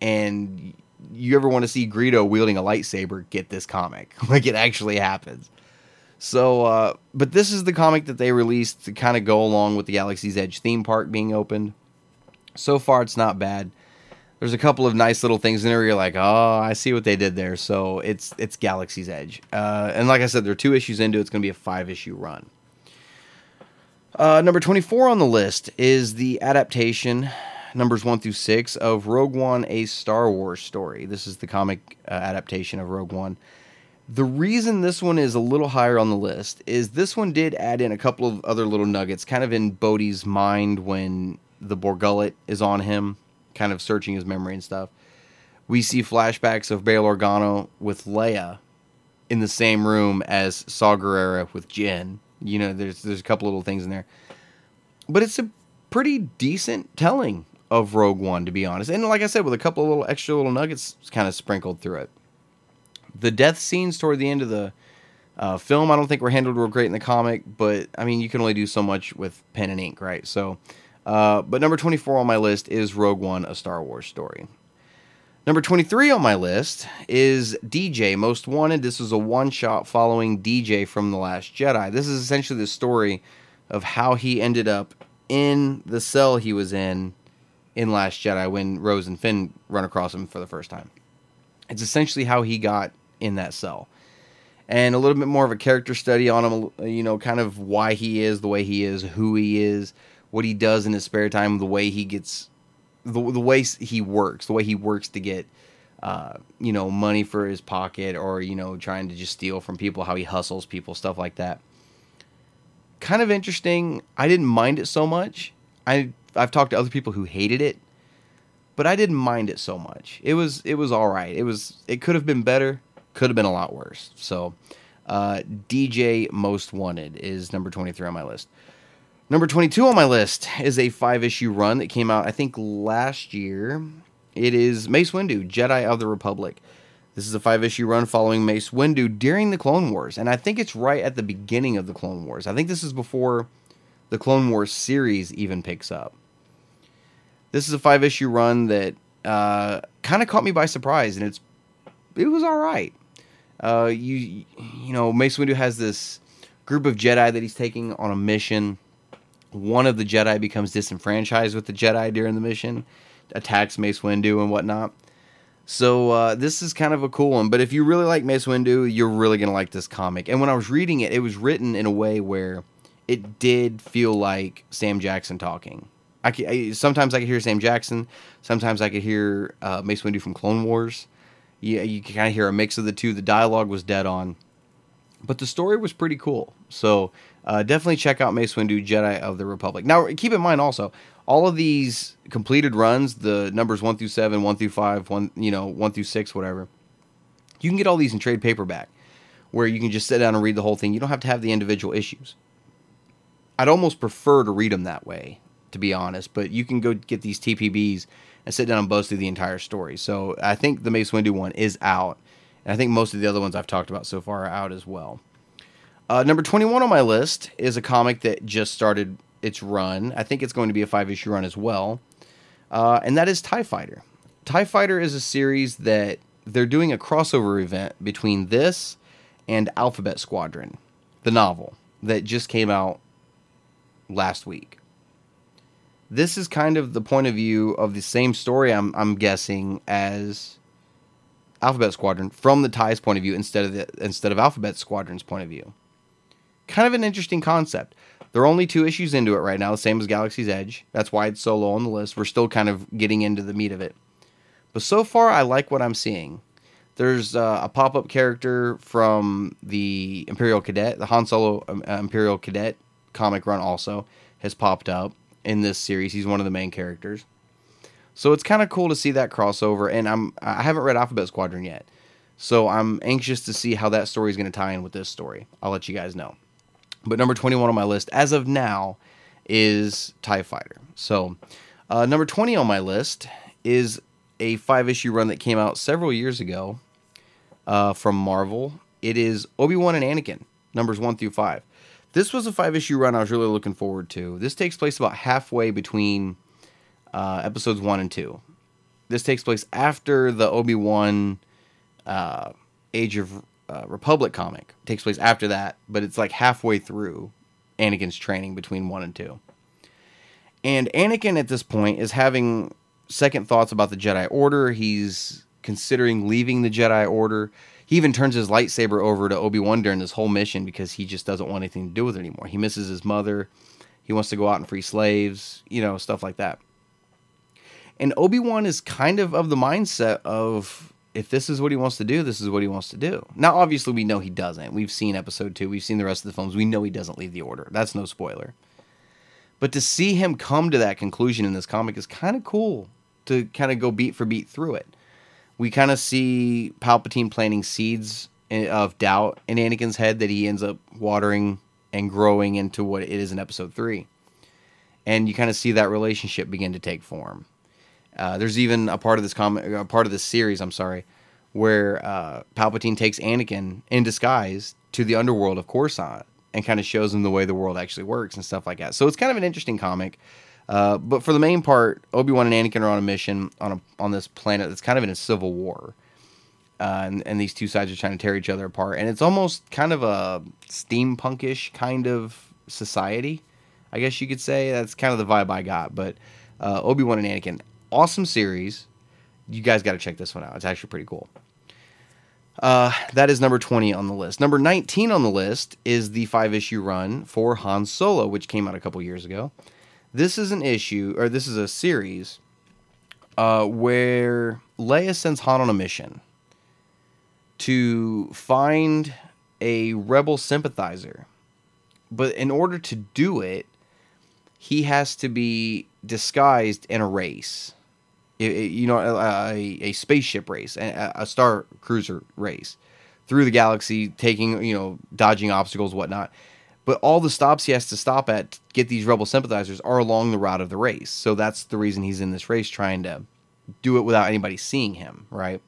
And you ever want to see Greedo wielding a lightsaber, get this comic. like it actually happens. So, uh, but this is the comic that they released to kind of go along with the Galaxy's Edge theme park being opened. So far, it's not bad. There's a couple of nice little things in there. you're like, oh, I see what they did there. So it's it's Galaxy's Edge, uh, and like I said, there are two issues into. it. It's going to be a five issue run. Uh, number 24 on the list is the adaptation, numbers 1 through 6, of Rogue One, a Star Wars story. This is the comic uh, adaptation of Rogue One. The reason this one is a little higher on the list is this one did add in a couple of other little nuggets, kind of in Bodhi's mind when the Bor Gullet is on him, kind of searching his memory and stuff. We see flashbacks of Bail Organa with Leia in the same room as Saw Gerrera with Jyn. You know, there's there's a couple little things in there, but it's a pretty decent telling of Rogue One, to be honest. And like I said, with a couple of little extra little nuggets kind of sprinkled through it. The death scenes toward the end of the uh, film, I don't think were handled real great in the comic, but I mean, you can only do so much with pen and ink, right? So, uh, but number 24 on my list is Rogue One, a Star Wars story. Number 23 on my list is DJ Most Wanted. This is a one shot following DJ from The Last Jedi. This is essentially the story of how he ended up in the cell he was in in Last Jedi when Rose and Finn run across him for the first time. It's essentially how he got in that cell. And a little bit more of a character study on him, you know, kind of why he is the way he is, who he is, what he does in his spare time, the way he gets the, the way he works, the way he works to get, uh, you know, money for his pocket or, you know, trying to just steal from people, how he hustles people, stuff like that. Kind of interesting. I didn't mind it so much. I I've talked to other people who hated it, but I didn't mind it so much. It was it was all right. It was it could have been better, could have been a lot worse. So, uh, DJ Most Wanted is number 23 on my list. Number 22 on my list is a five issue run that came out, I think, last year. It is Mace Windu, Jedi of the Republic. This is a five issue run following Mace Windu during the Clone Wars, and I think it's right at the beginning of the Clone Wars. I think this is before the Clone Wars series even picks up. This is a five issue run that uh, kind of caught me by surprise, and it's it was all right. Uh, you you know Mace Windu has this group of Jedi that he's taking on a mission one of the Jedi becomes disenfranchised with the Jedi during the mission, attacks Mace Windu and whatnot. So uh, this is kind of a cool one. But if you really like Mace Windu, you're really gonna like this comic. And when I was reading it, it was written in a way where it did feel like Sam Jackson talking. I, I sometimes I could hear Sam Jackson, sometimes I could hear uh, Mace Windu from Clone Wars. Yeah, you, you can kind of hear a mix of the two. The dialogue was dead on, but the story was pretty cool. So uh, definitely check out Mace Windu, Jedi of the Republic. Now, keep in mind also, all of these completed runs, the numbers one through seven, one through five, one you know one through six, whatever. You can get all these in trade paperback, where you can just sit down and read the whole thing. You don't have to have the individual issues. I'd almost prefer to read them that way, to be honest. But you can go get these TPBs and sit down and buzz through the entire story. So I think the Mace Windu one is out, and I think most of the other ones I've talked about so far are out as well. Uh, number 21 on my list is a comic that just started its run. I think it's going to be a five issue run as well, uh, and that is TIE Fighter. TIE Fighter is a series that they're doing a crossover event between this and Alphabet Squadron, the novel that just came out last week. This is kind of the point of view of the same story, I'm, I'm guessing, as Alphabet Squadron from the TIE's point of view instead of the, instead of Alphabet Squadron's point of view. Kind of an interesting concept. There are only two issues into it right now, the same as Galaxy's Edge. That's why it's so low on the list. We're still kind of getting into the meat of it. But so far, I like what I'm seeing. There's uh, a pop up character from the Imperial Cadet, the Han Solo um, uh, Imperial Cadet comic run, also has popped up in this series. He's one of the main characters. So it's kind of cool to see that crossover. And I'm I haven't read Alphabet Squadron yet, so I'm anxious to see how that story is going to tie in with this story. I'll let you guys know. But number 21 on my list, as of now, is TIE Fighter. So, uh, number 20 on my list is a five issue run that came out several years ago uh, from Marvel. It is Obi Wan and Anakin, numbers one through five. This was a five issue run I was really looking forward to. This takes place about halfway between uh, episodes one and two. This takes place after the Obi Wan uh, Age of uh, Republic comic. It takes place after that, but it's like halfway through Anakin's training between one and two. And Anakin at this point is having second thoughts about the Jedi Order. He's considering leaving the Jedi Order. He even turns his lightsaber over to Obi Wan during this whole mission because he just doesn't want anything to do with it anymore. He misses his mother. He wants to go out and free slaves, you know, stuff like that. And Obi Wan is kind of of the mindset of if this is what he wants to do, this is what he wants to do. Now, obviously, we know he doesn't. We've seen episode two, we've seen the rest of the films. We know he doesn't leave the order. That's no spoiler. But to see him come to that conclusion in this comic is kind of cool to kind of go beat for beat through it. We kind of see Palpatine planting seeds of doubt in Anakin's head that he ends up watering and growing into what it is in episode three. And you kind of see that relationship begin to take form. Uh, there's even a part of this comic, a part of this series, I'm sorry, where uh, Palpatine takes Anakin in disguise to the underworld of Coruscant and kind of shows him the way the world actually works and stuff like that. So it's kind of an interesting comic. Uh, but for the main part, Obi Wan and Anakin are on a mission on a on this planet that's kind of in a civil war, uh, and, and these two sides are trying to tear each other apart. And it's almost kind of a steampunkish kind of society, I guess you could say. That's kind of the vibe I got. But uh, Obi Wan and Anakin, awesome series. You guys got to check this one out. It's actually pretty cool. Uh, that is number 20 on the list. Number 19 on the list is the five issue run for Han Solo, which came out a couple years ago. This is an issue, or this is a series, uh, where Leia sends Han on a mission to find a rebel sympathizer. But in order to do it, he has to be disguised in a race you know, a, a, spaceship race, a, a star cruiser race through the galaxy, taking, you know, dodging obstacles, whatnot. But all the stops he has to stop at to get these rebel sympathizers are along the route of the race. So that's the reason he's in this race, trying to do it without anybody seeing him, right?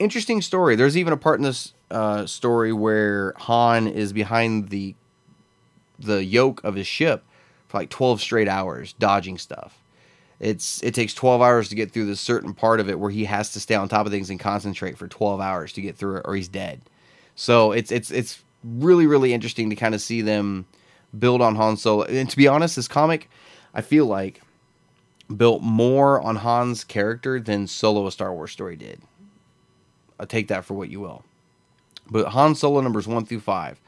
Interesting story. There's even a part in this uh, story where Han is behind the the yoke of his ship for like 12 straight hours, dodging stuff it's it takes 12 hours to get through this certain part of it where he has to stay on top of things and concentrate for 12 hours to get through it or he's dead. So it's it's it's really really interesting to kind of see them build on Han Solo. And to be honest, this comic I feel like built more on Han's character than Solo a Star Wars story did. I'll take that for what you will. But Han Solo numbers 1 through 5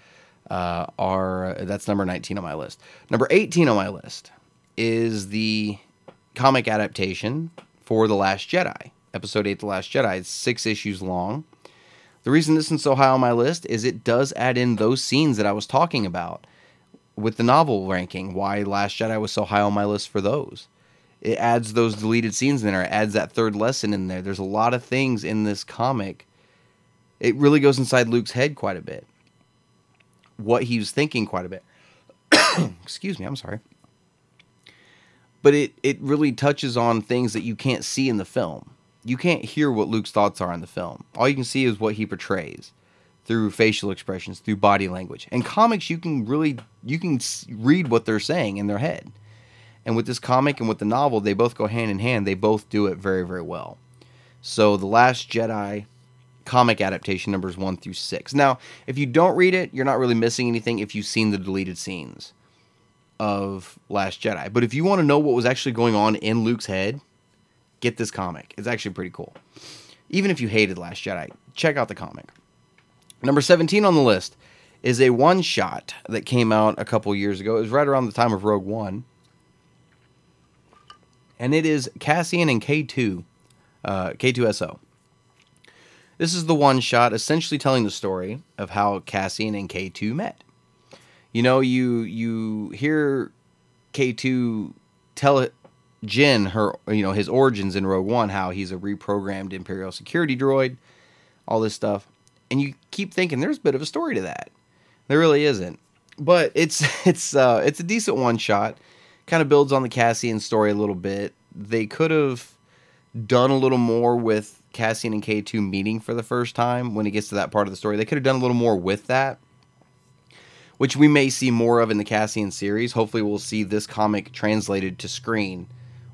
uh, are that's number 19 on my list. Number 18 on my list is the comic adaptation for The Last Jedi. Episode 8, The Last Jedi. It's six issues long. The reason this isn't so high on my list is it does add in those scenes that I was talking about with the novel ranking, why Last Jedi was so high on my list for those. It adds those deleted scenes in there, it adds that third lesson in there. There's a lot of things in this comic. It really goes inside Luke's head quite a bit. What he was thinking quite a bit. Excuse me, I'm sorry. But it, it really touches on things that you can't see in the film. You can't hear what Luke's thoughts are in the film. All you can see is what he portrays through facial expressions, through body language. In comics, you can really you can read what they're saying in their head. And with this comic and with the novel, they both go hand in hand. They both do it very very well. So the Last Jedi comic adaptation numbers 1 through 6. Now, if you don't read it, you're not really missing anything if you've seen the deleted scenes of Last Jedi. But if you want to know what was actually going on in Luke's head, get this comic. It's actually pretty cool. Even if you hated Last Jedi, check out the comic. Number 17 on the list is a one shot that came out a couple years ago. It was right around the time of Rogue One. And it is Cassian and K2, uh, K2SO. This is the one shot essentially telling the story of how Cassian and K2 met. You know, you you hear K2 tell Jyn her you know his origins in Rogue One, how he's a reprogrammed Imperial security droid, all this stuff and you keep thinking there's a bit of a story to that. There really isn't, but it's it's uh, it's a decent one shot. Kind of builds on the Cassian story a little bit. They could have done a little more with Cassian and K2 meeting for the first time when it gets to that part of the story. They could have done a little more with that, which we may see more of in the Cassian series. Hopefully, we'll see this comic translated to screen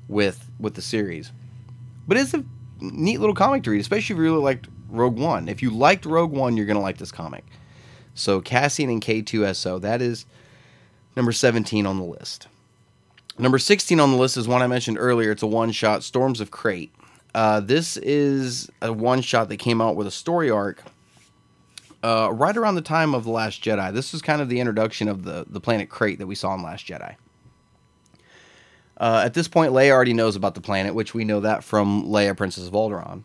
with with the series. But it's a neat little comic to read, especially if you really liked Rogue One. If you liked Rogue One, you're going to like this comic. So Cassian and K2SO, that is number 17 on the list. Number 16 on the list is one I mentioned earlier. It's a one shot, Storms of Crait. Uh, this is a one shot that came out with a story arc uh, right around the time of The Last Jedi. This was kind of the introduction of the, the planet Crait that we saw in Last Jedi. Uh, at this point, Leia already knows about the planet, which we know that from Leia, Princess of Alderaan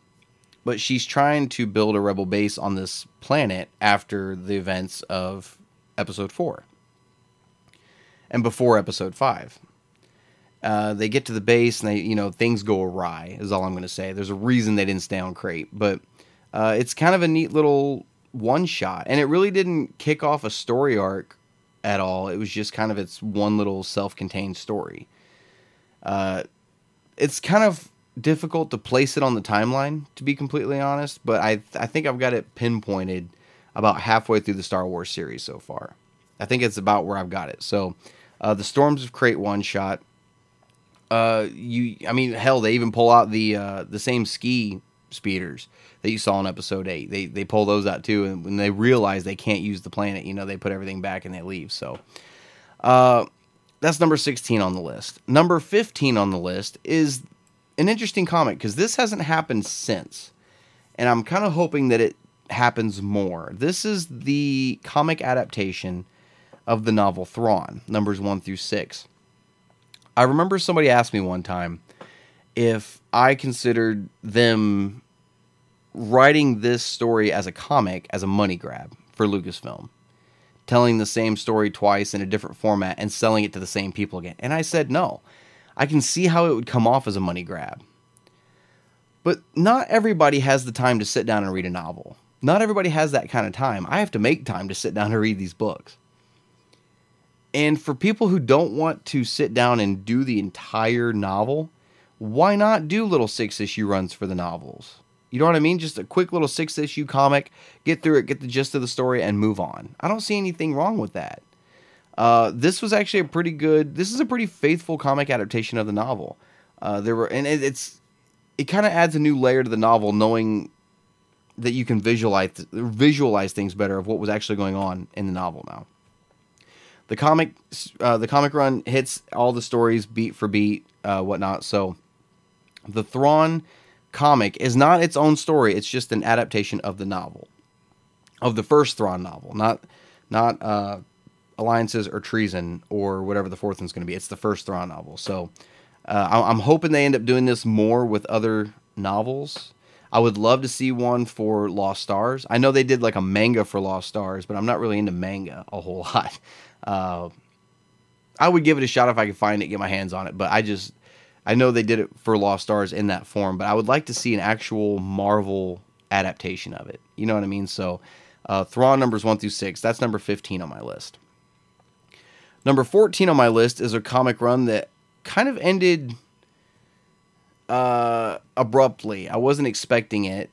but she's trying to build a rebel base on this planet after the events of episode 4 and before episode 5 uh, they get to the base and they you know things go awry is all i'm going to say. There's a reason they didn't stay on Crait but uh, it's kind of a neat little one shot. And it really didn't kick off a story arc at all. It was just kind of its one little self-contained story uh, it's kind of difficult to place it on the timeline, to be completely honest. But I I think I've got it pinpointed about halfway through the Star Wars series so far. I think it's about where I've got it. So, uh, the Storms of Crait one shot. Uh, you, I mean, hell, they even pull out the uh, the same ski speeders that you saw in Episode Eight. They they pull those out too, and when they realize they can't use the planet, you know, they put everything back and they leave. So, uh, that's number sixteen on the list. Number fifteen on the list is an interesting comic because this hasn't happened since, and I'm kind of hoping that it happens more. This is the comic adaptation of the novel Thrawn, numbers one through six. I remember somebody asked me one time if I considered them writing this story as a comic as a money grab for Lucasfilm, telling the same story twice in a different format and selling it to the same people again. And I said no. I can see how it would come off as a money grab. But not everybody has the time to sit down and read a novel. Not everybody has that kind of time. I have to make time to sit down and read these books. And for people who don't want to sit down and do the entire novel, why not do little six issue runs for the novels? You know what I mean? Just a quick little six issue comic, get through it, get the gist of the story, and move on. I don't see anything wrong with that. Uh, this was actually a pretty good. This is a pretty faithful comic adaptation of the novel. Uh, there were, and it, it's it kind of adds a new layer to the novel, knowing that you can visualize visualize things better of what was actually going on in the novel now. The comic, uh, the comic run hits all the stories beat for beat, uh, whatnot. So, the Thrawn comic is not its own story; it's just an adaptation of the novel, of the first Thrawn novel, not not uh, alliances or treason or whatever the fourth one's going to be. It's the first Thrawn novel. So uh, I'm hoping they end up doing this more with other novels. I would love to see one for Lost Stars. I know they did like a manga for Lost Stars, but I'm not really into manga a whole lot. Uh, I would give it a shot if I could find it, get my hands on it. But I just, I know they did it for Lost Stars in that form, but I would like to see an actual Marvel adaptation of it. You know what I mean? So, uh, Thrawn numbers one through six. That's number 15 on my list. Number 14 on my list is a comic run that kind of ended uh, abruptly. I wasn't expecting it.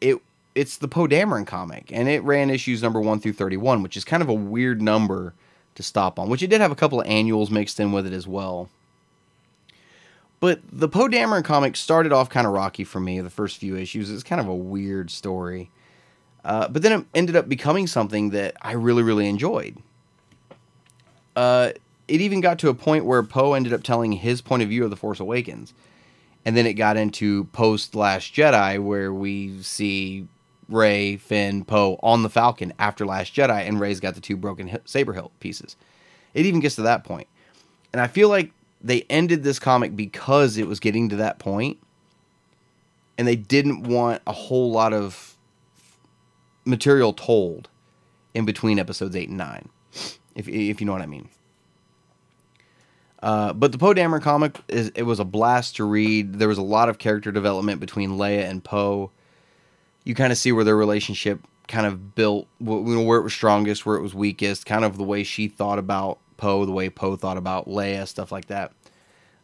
It it's the Poe Dameron comic, and it ran issues number one through 31, which is kind of a weird number to stop on. Which it did have a couple of annuals mixed in with it as well. But the Poe Dameron comic started off kind of rocky for me. The first few issues, it's kind of a weird story. Uh, but then it ended up becoming something that I really, really enjoyed. Uh, it even got to a point where Poe ended up telling his point of view of The Force Awakens. And then it got into post Last Jedi, where we see Rey, Finn, Poe on the Falcon after Last Jedi, and Rey's got the two broken saber hilt pieces. It even gets to that point. And I feel like they ended this comic because it was getting to that point, and they didn't want a whole lot of material told in between episodes 8 and 9, if, if you know what I mean. Uh, but the Poe Dameron comic is it was a blast to read. There was a lot of character development between Leia and Poe. You kind of see where their relationship kind of built, where it was strongest, where it was weakest, kind of the way she thought about Poe, the way Poe thought about Leia, stuff like that.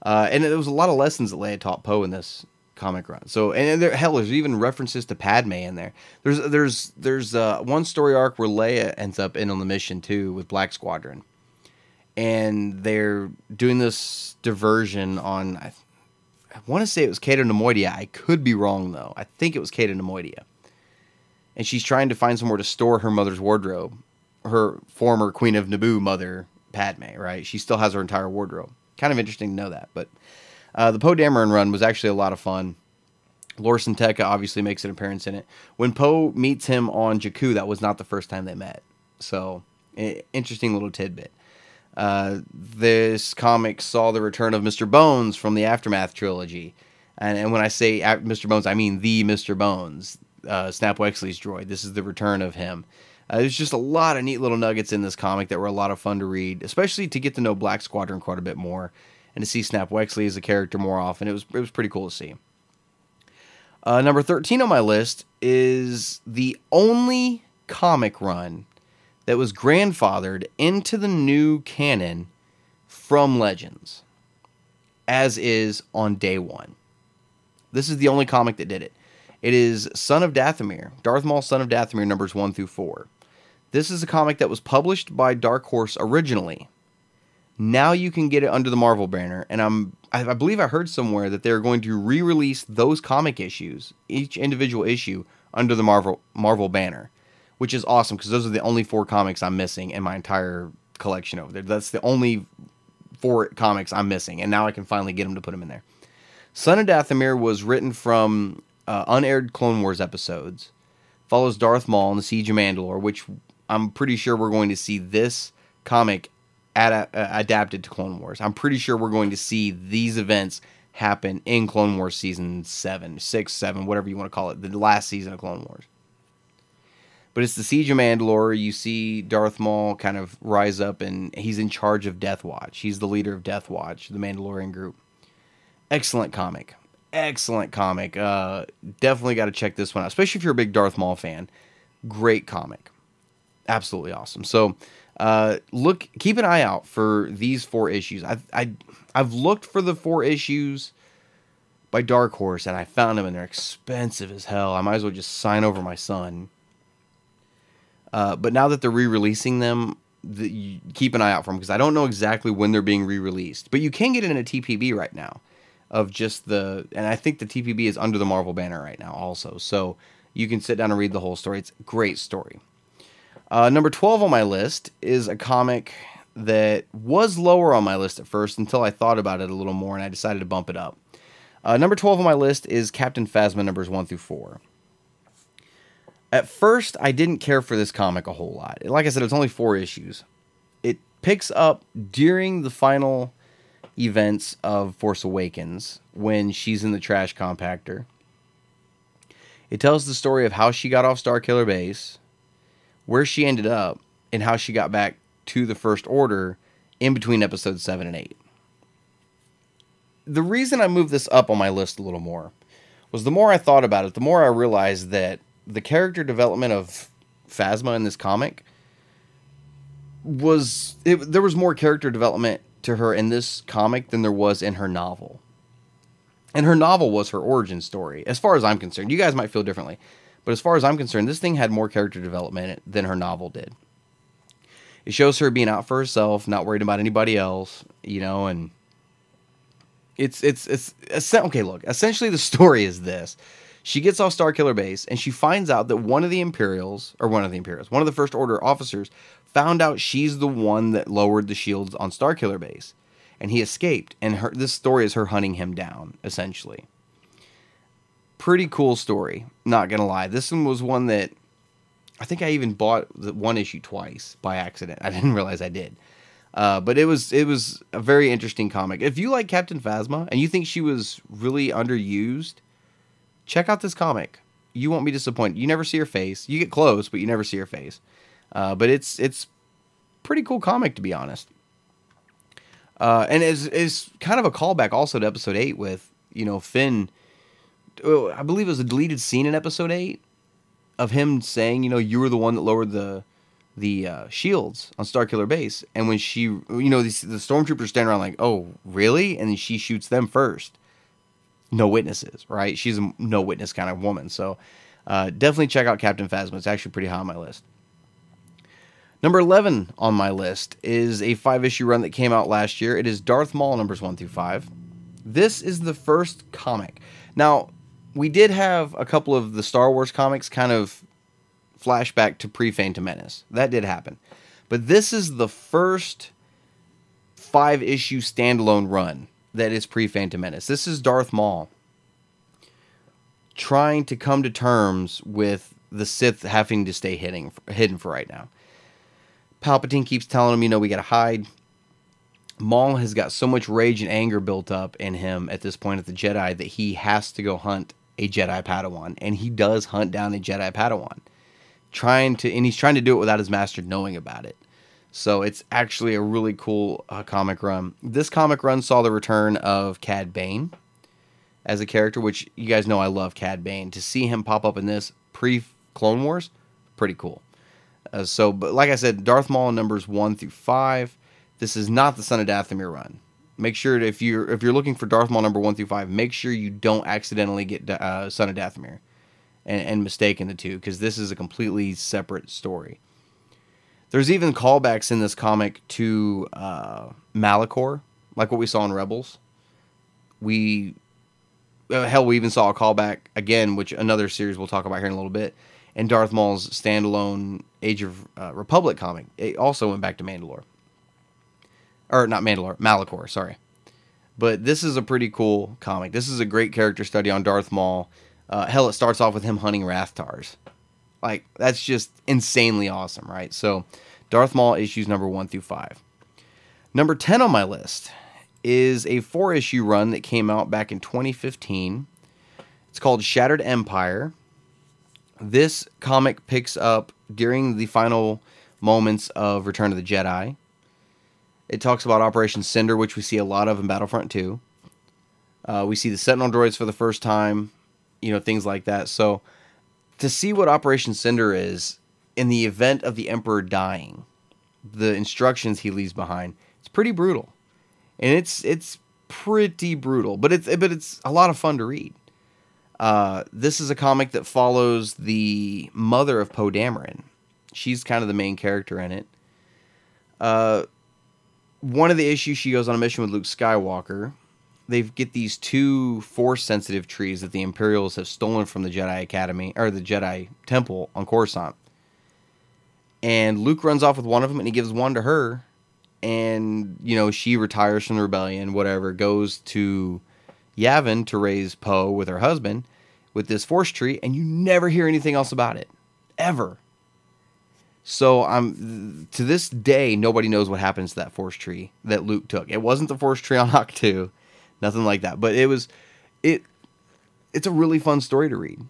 Uh, and there was a lot of lessons that Leia taught Poe in this comic run. So, and there, hell, there's even references to Padme in there. There's there's there's uh, one story arc where Leia ends up in on the mission too with Black Squadron and they're doing this diversion on. I, I want to say it was Cato Neimoidia. I could be wrong though. I think it was Cato Neimoidia. And she's trying to find somewhere to store her mother's wardrobe, her former Queen of Naboo mother, Padme. Right? She still has her entire wardrobe. Kind of interesting to know that. But uh, the Poe Dameron run was actually a lot of fun. Lor San Tekka obviously makes an appearance in it. When Poe meets him on Jakku, that was not the first time they met. So, interesting little tidbit. Uh, this comic saw the return of Mr. Bones from the Aftermath trilogy. And, and when I say Mr. Bones, I mean the Mr. Bones, uh, Snap Wexley's droid. This is the return of him. Uh, there's just a lot of neat little nuggets in this comic that were a lot of fun to read, especially to get to know Black Squadron quite a bit more and to see Snap Wexley as a character more often. It was it was pretty cool to see. Uh, number 13 on my list is the only comic run that was grandfathered into the new canon from Legends, as is on day one. This is the only comic that did it. It is Son of Dathomir, Darth Maul, Son of Dathomir, numbers one through four. This is a comic that was published by Dark Horse originally. Now you can get it under the Marvel banner, and I'm I, believe I heard somewhere that they're going to re-release those comic issues, each individual issue, under the Marvel Marvel banner which is awesome because those are the only four comics I'm missing in my entire collection over there. That's the only four comics I'm missing, and now I can finally get them to put them in there. Son of Dathomir was written from uh, unaired Clone Wars episodes. Follows Darth Maul and the Siege of Mandalore, which I'm pretty sure we're going to see this comic ad- uh, adapted to Clone Wars. I'm pretty sure we're going to see these events happen in Clone Wars season seven, six, seven, whatever you want to call it, the last season of Clone Wars. But it's the Siege of Mandalore. You see Darth Maul kind of rise up, and he's in charge of Death Watch. He's the leader of Death Watch, the Mandalorian group. Excellent comic. Excellent comic. Uh, definitely got to check this one out, especially if you're a big Darth Maul fan. Great comic. Absolutely awesome. So, uh, look, keep an eye out for these four issues. I, I, I've looked for the four issues by Dark Horse, and I found them, and they're expensive as hell. I might as well just sign over my son uh, but now that they're re-releasing them, the, keep an eye out for them because I don't know exactly when they're being re-released. But you can get it in a TPB right now of just the, and I think the TPB is under the Marvel banner right now also. So you can sit down and read the whole story. It's a great story. Uh, number 12 on my list is a comic that was lower on my list at first until I thought about it a little more and I decided to bump it up. Uh, number 12 on my list is Captain Phasma numbers 1 through 4 at first I didn't care for this comic a whole lot. Like I said, it's only four issues. It picks up during the final events of Force Awakens when she's in the trash compactor. It tells the story of how she got off Starkiller Base, where she ended up, and how she got back to the First Order in between episodes 7 and 8. The reason I moved this up on my list a little more was the more I thought about it, the more I realized that the character development of Phasma in this comic was it, there was more character development to her in this comic than there was in her novel. And her novel was her origin story, as far as I'm concerned. You guys might feel differently, but as far as I'm concerned, this thing had more character development than her novel did. It shows her being out for herself, not worried about anybody else, you know, and it's it's it's, okay. Look, essentially the story is this: she gets off Starkiller Base and she finds out that one of the Imperials, or one of the Imperials, one of the First Order officers, found out she's the one that lowered the shields on Starkiller Base, and he escaped. And her this story is her hunting him down, essentially. Pretty cool story, not gonna lie. This one was one that I think I even bought the one issue twice by accident. I didn't realize I did. Uh, but it was it was a very interesting comic. If you like Captain Phasma and you think she was really underused, check out this comic. You won't be disappointed. You never see her face. You get close, but you never see her face. Uh, but it's it's pretty cool comic to be honest. Uh, and is is kind of a callback also to episode eight with you know Finn. Oh, I believe it was a deleted scene in episode eight of him saying, you know, you were the one that lowered the the uh, shields on Starkiller Base, and when she, you know, these, the stormtroopers stand around like, oh, really? And then she shoots them first. No witnesses, right? She's a no witness kind of woman. So uh, definitely check out Captain Phasma. It's actually pretty high on my list. Number 11 on my list is a five issue run that came out last year. It is Darth Maul numbers one through five. This is the first comic. Now, we did have a couple of the Star Wars comics kind of flashback to pre Phantom Menace. That did happen. But this is the first five issue standalone run that is pre Phantom Menace. This is Darth Maul trying to come to terms with the Sith having to stay hidden, hidden for right now. Palpatine keeps telling him, you know, we gotta hide. Maul has got so much rage and anger built up in him at this point at the Jedi that he has to go hunt a Jedi Padawan, and he does hunt down a Jedi Padawan, trying to, and he's trying to do it without his master knowing about it. So it's actually a really cool uh, comic run. This comic run saw the return of Cad Bane as a character, which you guys know I love Cad Bane. To see him pop up in this pre Clone Wars, pretty cool. Uh, so, but like I said, Darth Maul numbers one through five. This is not the Son of Dathomir run. Make sure if you're if you're looking for Darth Maul number one through five, make sure you don't accidentally get uh, Son of Dathomir and, and mistaken the two because this is a completely separate story. There's even callbacks in this comic to uh, Malachor, like what we saw in Rebels. We uh, hell, we even saw a callback again, which another series we'll talk about here in a little bit. And Darth Maul's standalone Age of uh, Republic comic it also went back to Mandalore, or not Mandalore, Malachor. Sorry, but this is a pretty cool comic. This is a great character study on Darth Maul. Uh, hell, it starts off with him hunting Rathtars. Like that's just insanely awesome, right? So, Darth Maul issues number one through five. Number ten on my list is a four issue run that came out back in 2015. It's called Shattered Empire. This comic picks up during the final moments of Return of the Jedi. It talks about Operation Cinder, which we see a lot of in Battlefront 2. Uh, we see the Sentinel droids for the first time, you know, things like that. So, to see what Operation Cinder is in the event of the Emperor dying, the instructions he leaves behind, it's pretty brutal, and it's it's pretty brutal, but it's but it's a lot of fun to read. Uh, this is a comic that follows the mother of Poe Dameron. She's kind of the main character in it. Uh, one of the issues she goes on a mission with Luke Skywalker. They get these two force sensitive trees that the Imperials have stolen from the Jedi Academy or the Jedi Temple on Coruscant. And Luke runs off with one of them and he gives one to her. And, you know, she retires from the rebellion, whatever, goes to Yavin to raise Poe with her husband with this force tree, and you never hear anything else about it. Ever. So I'm to this day nobody knows what happens to that force tree that Luke took. It wasn't the force tree on Ahch-To, nothing like that. But it was it it's a really fun story to read.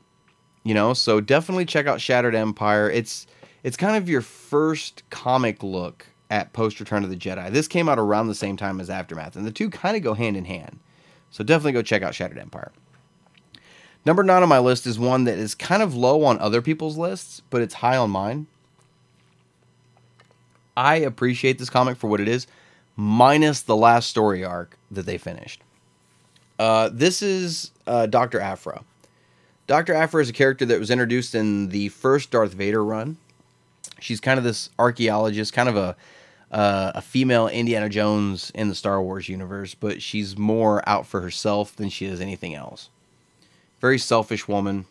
You know, so definitely check out Shattered Empire. It's it's kind of your first comic look at post Return of the Jedi. This came out around the same time as Aftermath, and the two kind of go hand in hand. So definitely go check out Shattered Empire. Number nine on my list is one that is kind of low on other people's lists, but it's high on mine. I appreciate this comic for what it is, minus the last story arc that they finished. Uh, this is uh, Dr. Aphra. Dr. Aphra is a character that was introduced in the first Darth Vader run. She's kind of this archaeologist, kind of a uh, a female Indiana Jones in the Star Wars universe, but she's more out for herself than she is anything else. Very selfish woman.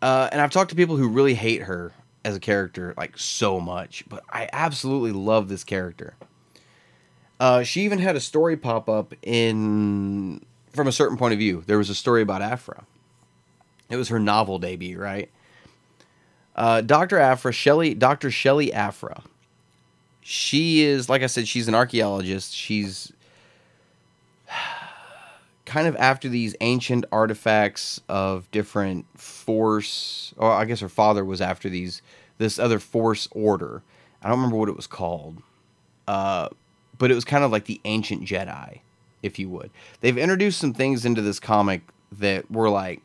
Uh, and I've talked to people who really hate her as a character, like so much, but I absolutely love this character. Uh, she even had a story pop up in from a certain point of view. There was a story about Aphra. It was her novel debut, right? Uh, Dr. Aphra, Chelli, Dr. Chelli Aphra. She is, like I said, she's an archaeologist. She's kind of after these ancient artifacts of different force, or I guess her father was after these this other force order. I don't remember what it was called, uh, but it was kind of like the ancient Jedi, if you would. They've introduced some things into this comic that were like,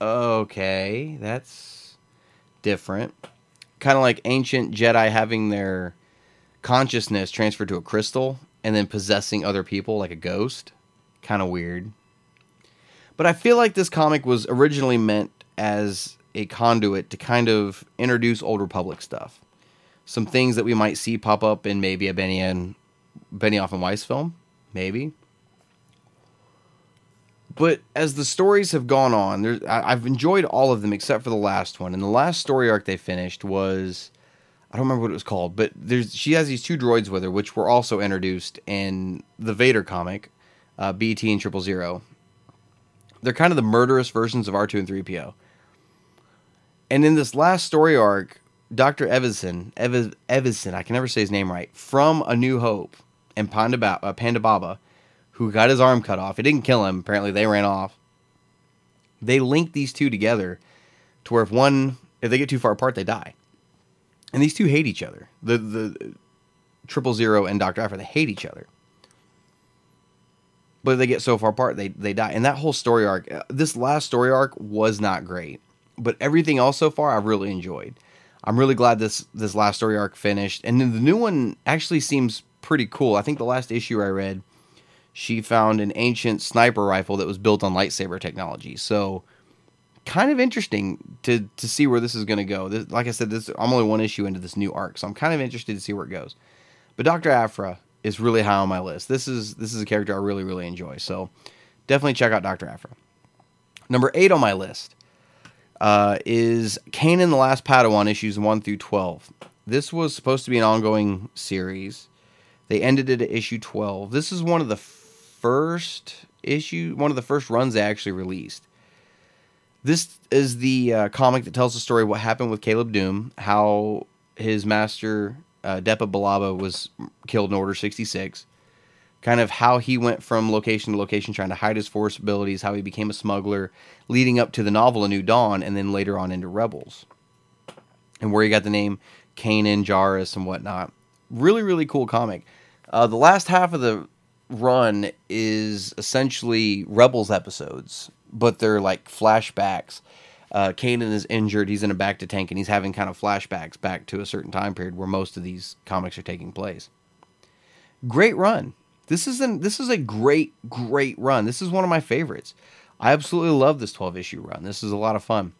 okay, that's different. Kind of like ancient Jedi having their consciousness transferred to a crystal and then possessing other people like a ghost. Kind of weird. But I feel like this comic was originally meant as a conduit to kind of introduce Old Republic stuff. Some things that we might see pop up in maybe a Benny and Benioff and Weiss film, maybe. But as the stories have gone on, I, I've enjoyed all of them except for the last one. And the last story arc they finished was I don't remember what it was called, but there's she has these two droids with her, which were also introduced in the Vader comic, uh, BT and Triple Zero. They're kind of the murderous versions of R two and three PO. And in this last story arc, Doctor Evazan, Ev- Evazan, I can never say his name right, from A New Hope and Ponda, ba- uh, Ponda Baba, who got his arm cut off. It didn't kill him. Apparently, they ran off. They linked these two together to where if one, if they get too far apart, they die. And these two hate each other. The the Triple Zero and Doctor Aphra, they hate each other. But they get so far apart, they they die. And that whole story arc, uh, this last story arc was not great, but everything else so far, I've really enjoyed. I'm really glad this this last story arc finished, and then the new one actually seems pretty cool. I think the last issue I read, she found an ancient sniper rifle that was built on lightsaber technology. So kind of interesting to to see where this is going to go. This, like I said, this I'm only one issue into this new arc, so I'm kind of interested to see where it goes. But Doctor Aphra is really high on my list. This is this is a character I really really enjoy. So definitely check out Doctor Aphra. Number eight on my list uh, is Kanan the Last Padawan issues one through twelve. This was supposed to be an ongoing series. They ended it at issue twelve. This is one of the first issue, one of the first runs they actually released. This is the uh, comic that tells the story what happened with Caleb Dume, how his master uh, Depa Billaba was killed in Order 66, kind of how he went from location to location trying to hide his force abilities, how he became a smuggler, leading up to the novel A New Dawn, and then later on into Rebels, and where he got the name Kanan, Jarrus, and whatnot. Really, really cool comic. Uh, the last half of the run is essentially Rebels episodes but they're like flashbacks. Uh, Kanan is injured. He's in a bacta tank, and he's having kind of flashbacks back to a certain time period where most of these comics are taking place. Great run. This is an this is a great great run. This is one of my favorites. I absolutely love this 12 issue run. This is a lot of fun.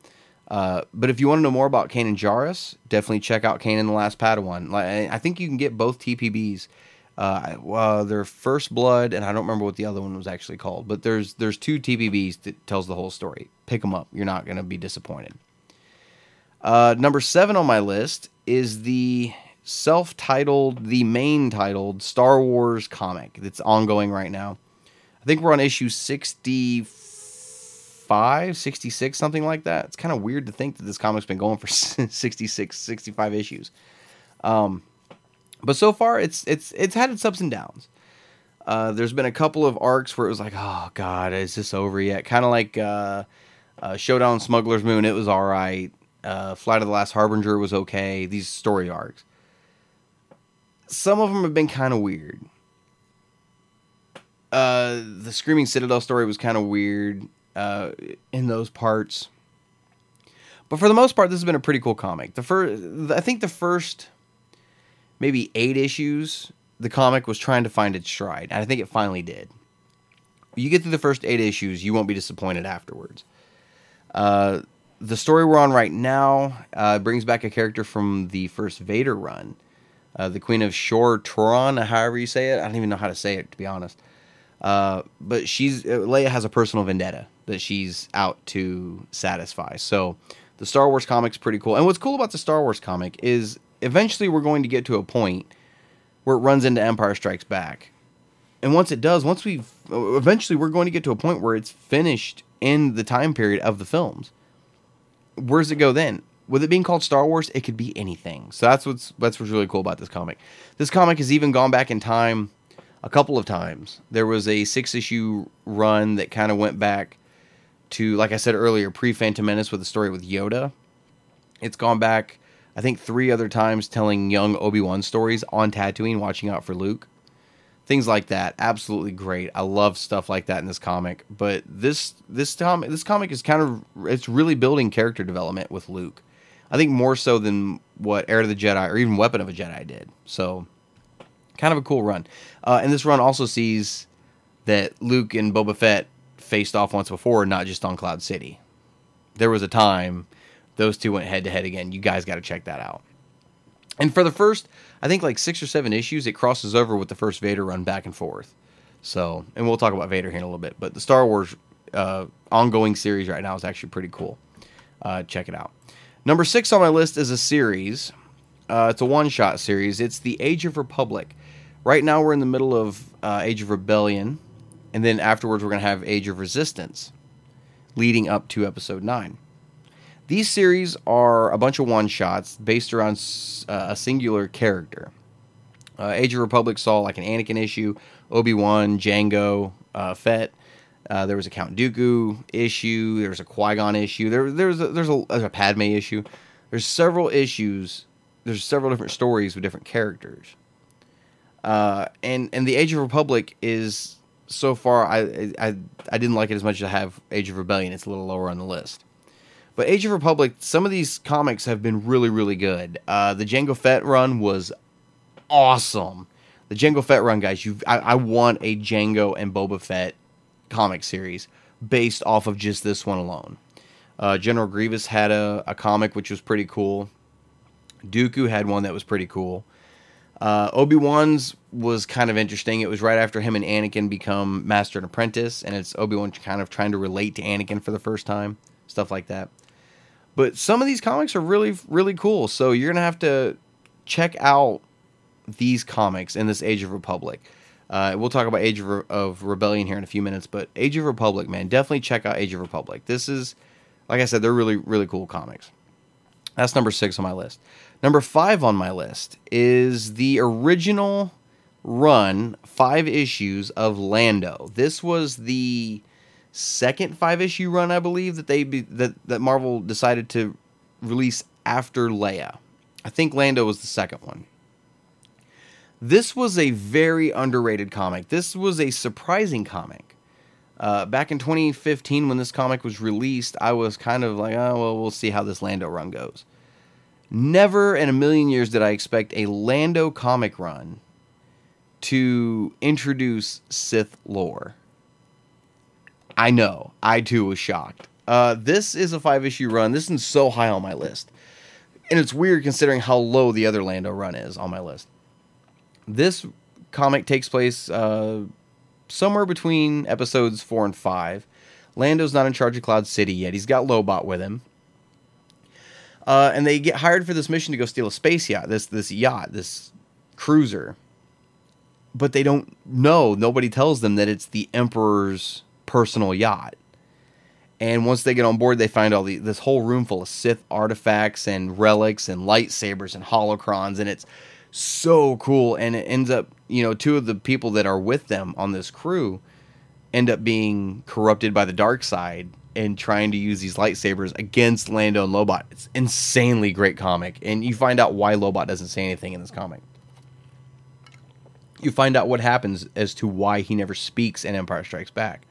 Uh, but if you want to know more about Kanan Jarrus, definitely check out Kanan the Last Padawan. Like, I think you can get both TPBs uh, well, their first blood, and I don't remember what the other one was actually called, but there's there's two TPBs that tells the whole story. Pick them up; you're not going to be disappointed. Uh, number seven on my list is the self-titled, the main titled Star Wars comic that's ongoing right now. I think we're on issue 65, 66, something like that. It's kind of weird to think that this comic's been going for 66, 65 issues. Um, but so far, it's it's it's had its ups and downs. Uh, there's been a couple of arcs where it was like, oh god, is this over yet? Kind of like uh, uh, Showdown Smuggler's Moon. It was all right. Uh, Flight of the Last Harbinger was okay. These story arcs. some of them have been kind of weird. Uh, the Screaming Citadel story was kind of weird uh, in those parts. But for the most part, this has been a pretty cool comic. The first, I think, the first maybe eight issues, the comic was trying to find its stride, and I think it finally did. You get through the first eight issues, you won't be disappointed afterwards. Uh, the story we're on right now uh, brings back a character from the first Vader run, uh, the Queen of Shu-Torun, however you say it. I don't even know how to say it to be honest. Uh, but she's uh, Leia has a personal vendetta that she's out to satisfy. So the Star Wars comic's pretty cool. And what's cool about the Star Wars comic is eventually we're going to get to a point where it runs into Empire Strikes Back. And once it does, once we eventually we're going to get to a point where it's finished in the time period of the films. Where does it go then? With it being called Star Wars, it could be anything. So that's what's that's what's really cool about this comic. This comic has even gone back in time a couple of times. There was a six issue run that kind of went back to, like I said earlier, pre Phantom Menace with the story with Yoda. It's gone back, I think, three other times telling young Obi Wan stories on Tatooine, watching out for Luke. Things like that, absolutely great. I love stuff like that in this comic. But this this comic this comic is kind of it's really building character development with Luke. I think more so than what Heir of the Jedi or even Weapon of a Jedi did. So, kind of a cool run. Uh, and this run also sees that Luke and Boba Fett faced off once before, not just on Cloud City. There was a time those two went head to head again. You guys got to check that out. And for the first, I think like six or seven issues, it crosses over with the first Vader run back and forth. So, and we'll talk about Vader here in a little bit. But the Star Wars uh, ongoing series right now is actually pretty cool. Uh, check it out. Number six on my list is a series. Uh, it's a one shot series. It's the Age of Republic. Right now, we're in the middle of uh, Age of Rebellion, and then afterwards, we're going to have Age of Resistance, leading up to Episode 9. These series are a bunch of one shots based around uh, a singular character. Uh, Age of Republic saw like an Anakin issue, Obi Wan, Jango, uh, Fett. Uh, there was a Count Dooku issue. There was a Qui Gon issue. There, there's a, there's a, there's a Padme issue. There's several issues. There's several different stories with different characters. Uh, and and the Age of Republic is so far I, I I didn't like it as much as I have Age of Rebellion. It's a little lower on the list. But Age of Republic, some of these comics have been really really good. Uh, the Jango Fett run was awesome. The Jango Fett run, guys. You I, I want a Jango and Boba Fett comic series based off of just this one alone. Uh, General Grievous had a, a comic which was pretty cool. Dooku had one that was pretty cool. Uh, Obi Wan's was kind of interesting. It was right after him and Anakin become Master and Apprentice, and it's Obi Wan kind of trying to relate to Anakin for the first time, stuff like that. But some of these comics are really, really cool. So you're gonna have to check out these comics in this Age of Republic. Uh, we'll talk about Age of, Re- of Rebellion here in a few minutes, but Age of Republic, man, definitely check out Age of Republic. This is, like I said, they're really, really cool comics. That's number six on my list. Number five on my list is the original run, five issues of Lando. This was the second five issue run, I believe, that they be, that that Marvel decided to release after Leia. I think Lando was the second one. This was a very underrated comic. This was a surprising comic. Uh, back in 2015, when this comic was released, I was kind of like, oh, well, we'll see how this Lando run goes. Never in a million years did I expect a Lando comic run to introduce Sith lore. I know. I too was shocked. Uh, this is a five issue run. This is so high on my list. And it's weird considering how low the other Lando run is on my list. This comic takes place uh, somewhere between episodes four and five. Lando's not in charge of Cloud City yet. He's got Lobot with him. Uh, and they get hired for this mission to go steal a space yacht, this this yacht, this cruiser. But they don't know. Nobody tells them that it's the Emperor's personal yacht. And once they get on board, they find all the this whole room full of Sith artifacts and relics and lightsabers and holocrons, and it's so cool. And it ends up, you know, two of the people that are with them on this crew end up being corrupted by the dark side and trying to use these lightsabers against Lando and Lobot. It's insanely great comic, and you find out why Lobot doesn't say anything in this comic. you find out what happens as to why he never speaks in Empire Strikes Back.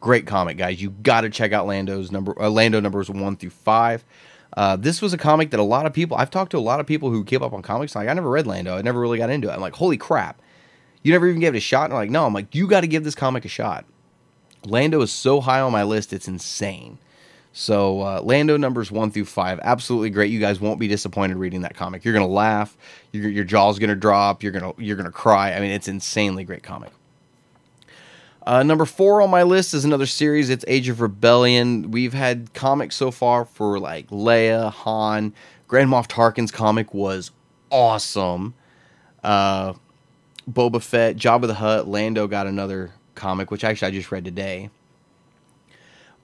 Great comic, guys. You got to check out Lando's number. Uh, Lando numbers one through five. Uh, this was a comic that a lot of people. I've talked to a lot of people who keep up on comics. Like I never read Lando. I never really got into it. I'm like, holy crap! You never even gave it a shot. And I'm like, no. I'm like, you got to give this comic a shot. Lando is so high on my list, it's insane. So uh, Lando numbers one through five, absolutely great. You guys won't be disappointed reading that comic. You're gonna laugh. Your, your jaw's gonna drop. You're gonna you're gonna cry. I mean, it's insanely great comic. Uh, number four on my list is another series. It's Age of Rebellion. We've had comics so far for like Leia, Han, Grand Moff Tarkin's comic was awesome. Uh, Boba Fett, Jabba the Hutt, Lando got another comic, which actually I just read today.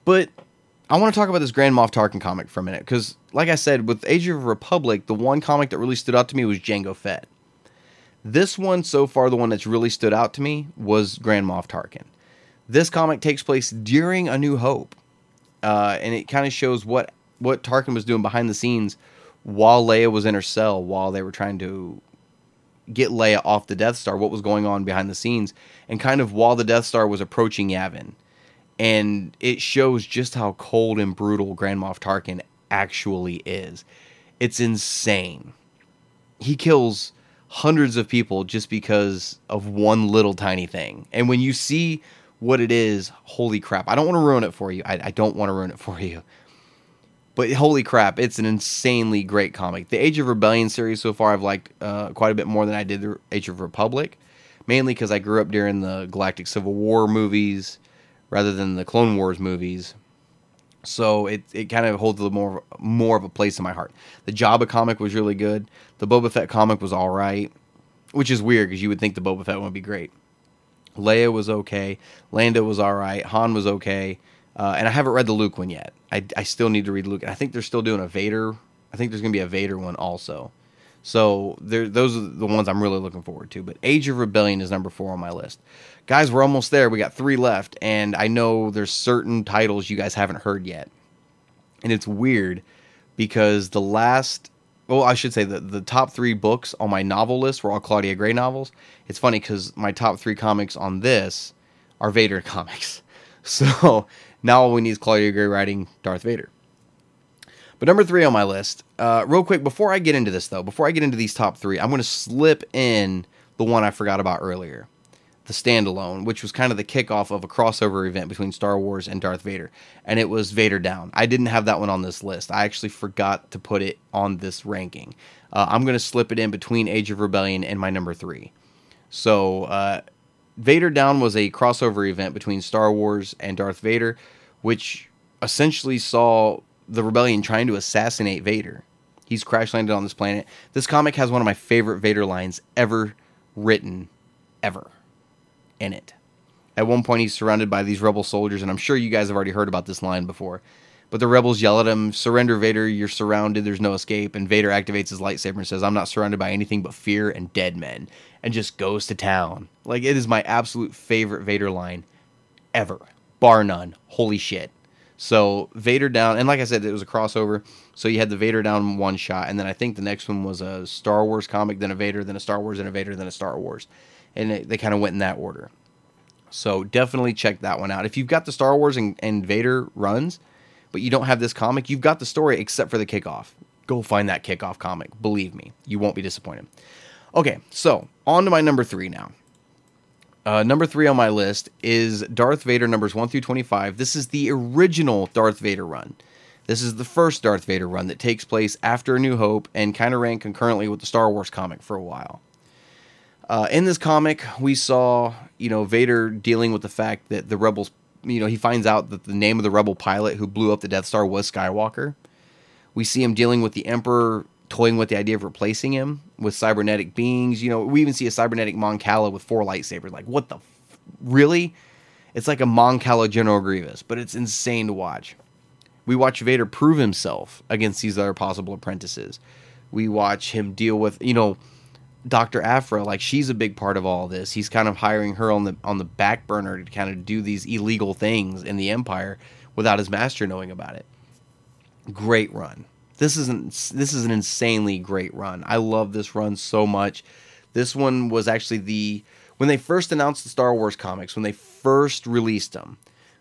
But I want to talk about this Grand Moff Tarkin comic for a minute because, like I said, with Age of Republic, the one comic that really stood out to me was Jango Fett. This one, so far, the one that's really stood out to me was Grand Moff Tarkin. This comic takes place during A New Hope, uh, and it kind of shows what what Tarkin was doing behind the scenes while Leia was in her cell, while they were trying to get Leia off the Death Star, what was going on behind the scenes, and kind of while the Death Star was approaching Yavin. And it shows just how cold and brutal Grand Moff Tarkin actually is. It's insane. He kills hundreds of people just because of one little tiny thing. And when you see what it is, holy crap. I don't want to ruin it for you. I, I don't want to ruin it for you. But holy crap, it's an insanely great comic. The Age of Rebellion series so far I've liked uh, quite a bit more than I did the Age of Republic, mainly because I grew up during the Galactic Civil War movies rather than the Clone Wars movies. So it, it kind of holds a more more of a place in my heart. The Jabba comic was really good. The Boba Fett comic was all right, which is weird because you would think the Boba Fett one would be great. Leia was okay. Lando was all right. Han was okay. Uh, and I haven't read the Luke one yet. I, I still need to read Luke. And I think they're still doing a Vader. I think there's going to be a Vader one also. So there, those are the ones I'm really looking forward to. But Age of Rebellion is number four on my list. Guys, we're almost there. We got three left. And I know there's certain titles you guys haven't heard yet. And it's weird because the last well, I should say that the top three books on my novel list were all Claudia Gray novels. It's funny because my top three comics on this are Vader comics. So now all we need is Claudia Gray writing Darth Vader. But number three on my list, uh, real quick, before I get into this though, before I get into these top three, I'm going to slip in the one I forgot about earlier the standalone, which was kind of the kickoff of a crossover event between Star Wars and Darth Vader, and it was Vader Down. I didn't have that one on this list. I actually forgot to put it on this ranking. Uh, I'm going to slip it in between Age of Rebellion and my number three. So, uh, Vader Down was a crossover event between Star Wars and Darth Vader, which essentially saw the rebellion trying to assassinate Vader. He's crash landed on this planet. This comic has one of my favorite Vader lines ever written, ever, in it. At one point, he's surrounded by these rebel soldiers, and I'm sure you guys have already heard about this line before. But the rebels yell at him, Surrender, Vader, you're surrounded, there's no escape. And Vader activates his lightsaber and says, I'm not surrounded by anything but fear and dead men. And just goes to town. Like, it is my absolute favorite Vader line ever, bar none. Holy shit. So, Vader down, and like I said, it was a crossover. So, you had the Vader down one shot, and then I think the next one was a Star Wars comic, then a Vader, then a Star Wars, then a Vader, then a Star Wars. And they, they kind of went in that order. So, definitely check that one out. If you've got the Star Wars and, and Vader runs, but you don't have this comic, you've got the story except for the kickoff. Go find that kickoff comic. Believe me, you won't be disappointed. Okay, so on to my number three now. Uh, number three on my list is Darth Vader numbers 1 through 25. This is the original Darth Vader run. This is the first Darth Vader run that takes place after A New Hope and kind of ran concurrently with the Star Wars comic for a while. Uh, in this comic, we saw, you know, Vader dealing with the fact that the rebels you know, he finds out that the name of the rebel pilot who blew up the Death Star was Skywalker. We see him dealing with the Emperor, toying with the idea of replacing him with cybernetic beings. You know, we even see a cybernetic Mon Cala with four lightsabers. Like, what the? F- really? It's like a Mon Cala General Grievous, but it's insane to watch. We watch Vader prove himself against these other possible apprentices. We watch him deal with, you know, Dr. Aphra, like she's a big part of all this. He's kind of hiring her on the on the back burner to kind of do these illegal things in the Empire without his master knowing about it. Great run. This is an this is an insanely great run. I love this run so much. This one was actually the when they first announced the Star Wars comics, when they first released them,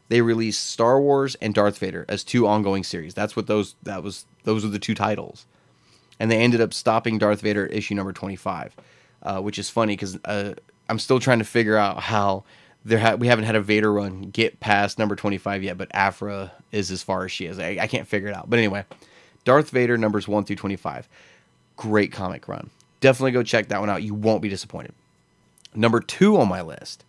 they released Star Wars and Darth Vader as two ongoing series. That's what those that was those were the two titles, and they ended up stopping Darth Vader issue number twenty five, uh, which is funny because uh, I'm still trying to figure out how there ha- we haven't had a Vader run get past number twenty five yet, but Aphra is as far as she is. I, I can't figure it out, but anyway, Darth Vader numbers one through twenty five, great comic run. Definitely go check that one out. You won't be disappointed. Number two on my list,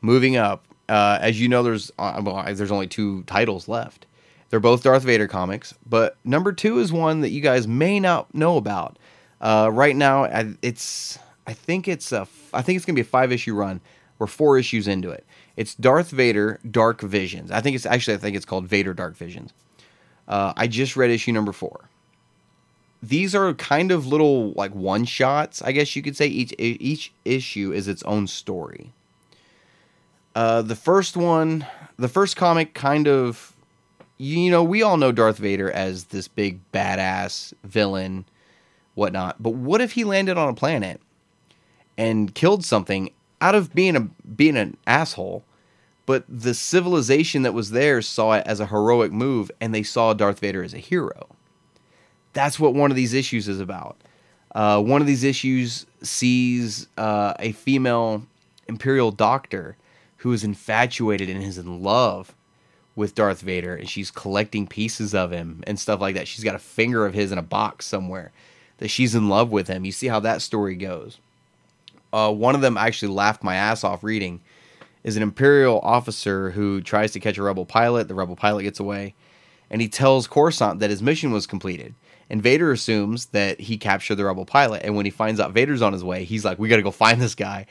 moving up, uh, as you know, there's uh, well, there's only two titles left. They're both Darth Vader comics, but number two is one that you guys may not know about. Uh, right now, it's I think it's a I think it's gonna be a five issue run. We're four issues into it. It's Darth Vader Dark Visions. I think it's actually I think it's called Vader Dark Visions. Uh, I just read issue number four. These are kind of little like one shots, I guess you could say. Each each issue is its own story. Uh, the first one, the first comic, kind of, you know, we all know Darth Vader as this big badass villain, whatnot. But what if he landed on a planet and killed something out of being a being an asshole? But the civilization that was there saw it as a heroic move, and they saw Darth Vader as a hero. That's what one of these issues is about. Uh, one of these issues sees uh, a female imperial doctor who is infatuated and is in love with Darth Vader, and she's collecting pieces of him and stuff like that. She's got a finger of his in a box somewhere that she's in love with him. You see how that story goes. Uh, one of them actually laughed my ass off reading is an Imperial officer who tries to catch a Rebel pilot. The Rebel pilot gets away, and he tells Coruscant that his mission was completed. And Vader assumes that he captured the Rebel pilot. And when he finds out Vader's on his way, he's like, "We got to go find this guy."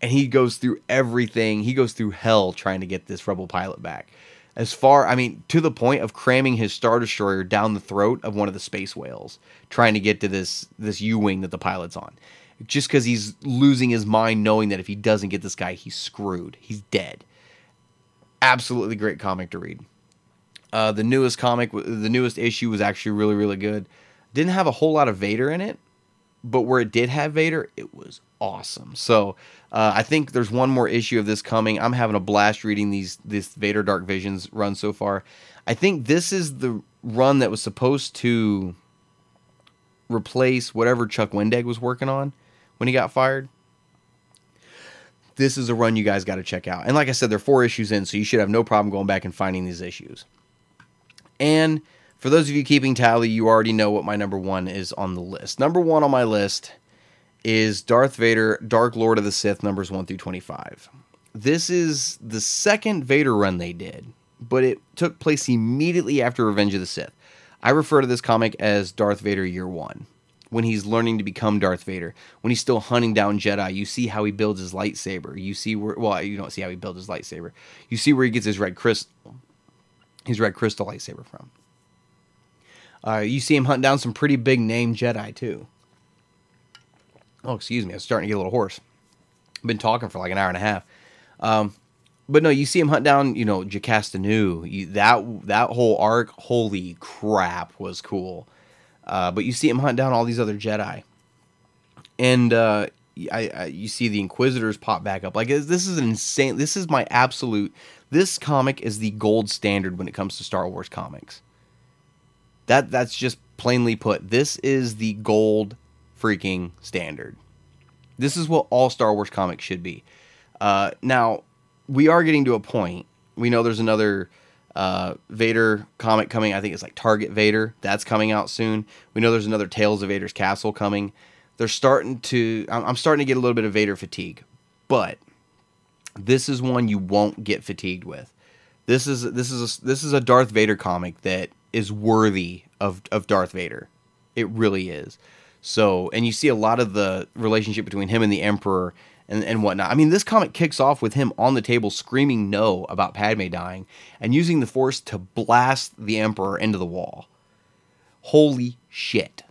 And he goes through everything. He goes through hell trying to get this Rebel pilot back. As far, I mean, to the point of cramming his star destroyer down the throat of one of the space whales, trying to get to this this U wing that the pilot's on just because he's losing his mind knowing that if he doesn't get this guy, he's screwed. He's dead. Absolutely great comic to read. Uh, the newest comic, the newest issue was actually really, really good. Didn't have a whole lot of Vader in it, but where it did have Vader, it was awesome. So uh, I think there's one more issue of this coming. I'm having a blast reading these this Vader Dark Visions run so far. I think this is the run that was supposed to replace whatever Chuck Wendig was working on when he got fired. This is a run you guys got to check out. And like I said, there are four issues in, so you should have no problem going back and finding these issues. And for those of you keeping tally, you already know what my number one is on the list. Number one on my list is Darth Vader, Dark Lord of the Sith, numbers 1 through 25. This is the second Vader run they did, but it took place immediately after Revenge of the Sith. I refer to this comic as Darth Vader Year One when he's learning to become Darth Vader, when he's still hunting down Jedi, you see how he builds his lightsaber. You see where well, you don't see how he builds his lightsaber. You see where he gets his red crystal, his red crystal lightsaber from. Uh, you see him hunt down some pretty big name Jedi too. Oh, excuse me, I'm starting to get a little hoarse. I've been talking for like an hour and a half. Um, but no, you see him hunt down, you know, Jocasta Nu. You, that that whole arc, holy crap, was cool. Uh, but you see him hunt down all these other Jedi, and uh, I, I, you see the Inquisitors pop back up. Like this is insane. This is my absolute. This comic is the gold standard when it comes to Star Wars comics. That that's just plainly put. This is the gold freaking standard. This is what all Star Wars comics should be. Uh, now we are getting to a point. We know there's another uh, Vader comic coming. I think it's like Target Vader. That's coming out soon. We know there's another Tales of Vader's Castle coming. They're starting to. I'm starting to get a little bit of Vader fatigue, but this is one you won't get fatigued with. This is this is a, this is a Darth Vader comic that is worthy of of Darth Vader. It really is. So, and you see a lot of the relationship between him and the Emperor and, and whatnot. I mean, this comic kicks off with him on the table screaming no about Padme dying and using the Force to blast the Emperor into the wall. Holy shit.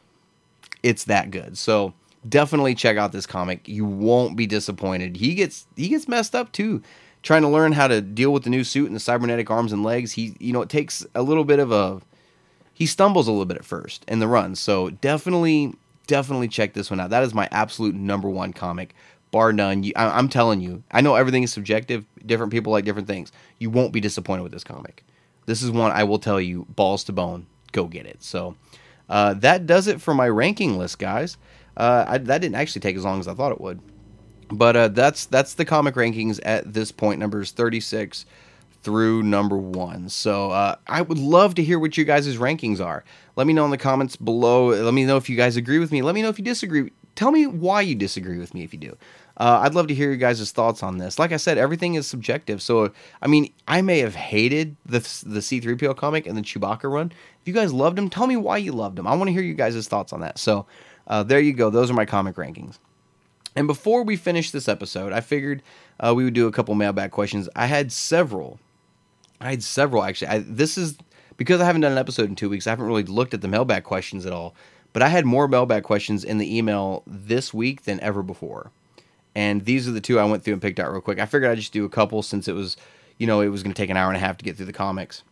It's that good. So definitely check out this comic. You won't be disappointed. He gets he gets messed up too. Trying to learn how to deal with the new suit and the cybernetic arms and legs. He you know, it takes a little bit of a he stumbles a little bit at first in the run. So definitely definitely check this one out. That is my absolute number one comic, bar none. You, I, I'm telling you, I know everything is subjective. Different people like different things. You won't be disappointed with this comic. This is one I will tell you, balls to bone, go get it. So uh, that does it for my ranking list, guys. Uh, I, that didn't actually take as long as I thought it would, but uh, that's that's the comic rankings at this point, numbers 36 through number one. So uh, I would love to hear what you guys' rankings are. Let me know in the comments below. Let me know if you guys agree with me. Let me know if you disagree. Tell me why you disagree with me if you do. Uh, I'd love to hear you guys' thoughts on this. Like I said, everything is subjective. So, I mean, I may have hated the the C3PO comic and the Chewbacca run. If you guys loved them, tell me why you loved them. I want to hear you guys' thoughts on that. So, uh, there you go. Those are my comic rankings. And before we finish this episode, I figured uh, we would do a couple mailbag questions. I had several. I had several actually. I, this is because I haven't done an episode in two weeks. I haven't really looked at the mailbag questions at all. But I had more mailbag questions in the email this week than ever before. And these are the two I went through and picked out real quick. I figured I'd just do a couple since it was, you know, it was going to take an hour and a half to get through the comics.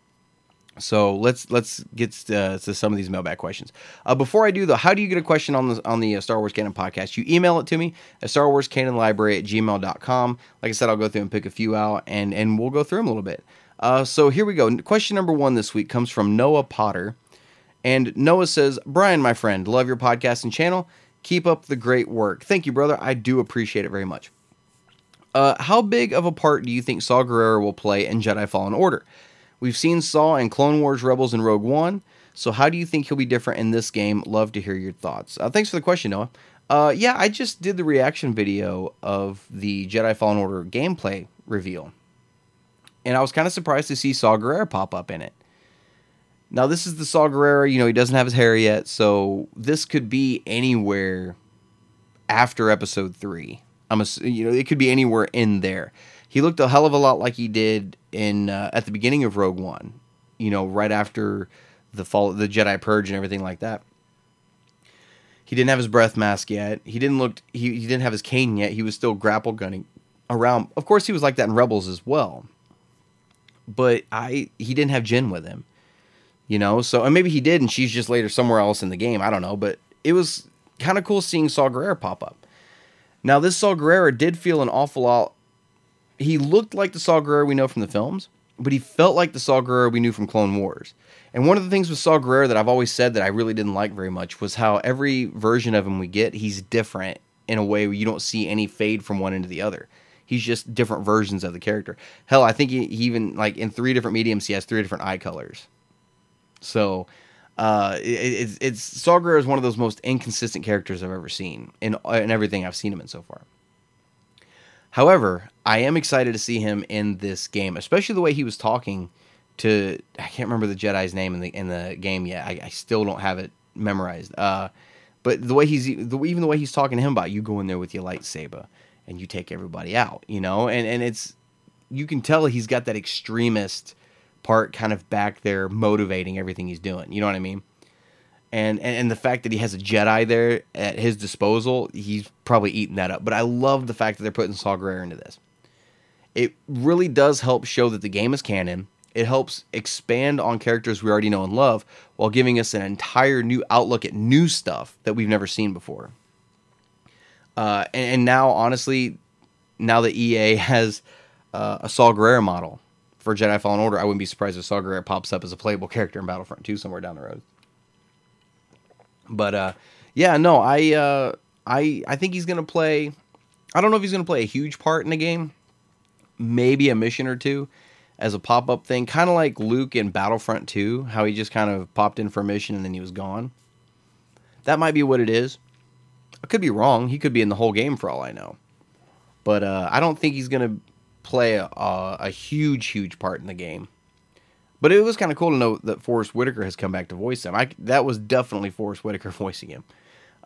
So let's let's get to, to some of these mailbag questions. Uh, before I do though, how do you get a question on the on the uh, Star Wars Canon podcast? You email it to me at Star Wars Canon Library at gmail.com. Like I said, I'll go through and pick a few out and and we'll go through them a little bit. Uh, so here we go. Question number one this week comes from Noah Potter. And Noah says, Brian, my friend, love your podcast and channel. Keep up the great work. Thank you, brother. I do appreciate it very much. Uh, how big of a part do you think Saw Gerrera will play in Jedi Fallen Order? We've seen Saw in Clone Wars Rebels and Rogue One, so how do you think he'll be different in this game? Love to hear your thoughts. Uh, thanks for the question, Noah. Uh, yeah, I just did the reaction video of the Jedi Fallen Order gameplay reveal, and I was kind of surprised to see Saw Gerrera pop up in it. Now this is the Saw Gerrera, you know, he doesn't have his hair yet, so this could be anywhere after episode three. I'm a, you know, it could be anywhere in there. He looked a hell of a lot like he did in uh, at the beginning of Rogue One, you know, right after the fall, the Jedi Purge and everything like that. He didn't have his breath mask yet. He didn't look. He, he didn't have his cane yet. He was still grapple gunning around. Of course, he was like that in Rebels as well. But I, he didn't have Jyn with him you know. So and maybe he did, and she's just later somewhere else in the game. I don't know, but it was kind of cool seeing Saw Gerrera pop up. Now this Saw Gerrera did feel an awful lot. He looked like the Saw Gerrera we know from the films, but he felt like the Saw Gerrera we knew from Clone Wars. And one of the things with Saw Gerrera that I've always said that I really didn't like very much was how every version of him we get, he's different in a way where you don't see any fade from one into the other. He's just different versions of the character. Hell, I think he, he even like in three different mediums, he has three different eye colors. So uh, it, it's it's Saw Gerrera is one of those most inconsistent characters I've ever seen in in everything I've seen him in so far. However, I am excited to see him in this game, especially the way he was talking to I can't remember the Jedi's name in the in the game yet. I, I still don't have it memorized. Uh, but the way he's the, even the way he's talking to him about you go in there with your lightsaber and you take everybody out, you know, and and it's you can tell he's got that extremist part kind of back there motivating everything he's doing. You know what I mean? And, and and the fact that he has a Jedi there at his disposal, he's probably eating that up. But I love the fact that they're putting Saw Gerrera into this. It really does help show that the game is canon. It helps expand on characters we already know and love while giving us an entire new outlook at new stuff that we've never seen before. Uh, and, and, now, honestly, now that EA has uh, a Saw Gerrera model, for Jedi Fallen Order, I wouldn't be surprised if Saw Gerrera pops up as a playable character in Battlefront 2 somewhere down the road. But uh, yeah, no, I uh, I I think he's gonna play. I don't know if he's gonna play a huge part in the game. Maybe a mission or two as a pop up thing, kind of like Luke in Battlefront 2, how he just kind of popped in for a mission and then he was gone. That might be what it is. I could be wrong. He could be in the whole game for all I know. But uh, I don't think he's gonna play a, a huge, huge part in the game. But it was kind of cool to know that Forest Whitaker has come back to voice him. I, that was definitely Forest Whitaker voicing him.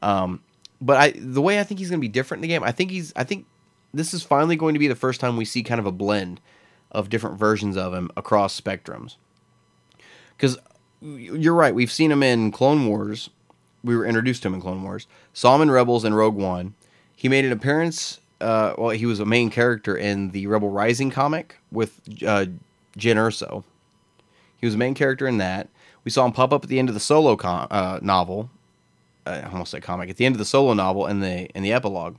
Um, but I, the way I think he's going to be different in the game, I think he's, I think this is finally going to be the first time we see kind of a blend of different versions of him across spectrums. Because you're right, we've seen him in Clone Wars. We were introduced to him in Clone Wars. Saw him in Rebels and Rogue One. He made an appearance uh, well, he was a main character in the Rebel Rising comic with uh, Jyn Erso. He was a main character in that. We saw him pop up at the end of the solo con- uh, novel uh, almost a comic, at the end of the solo novel and the in the epilogue.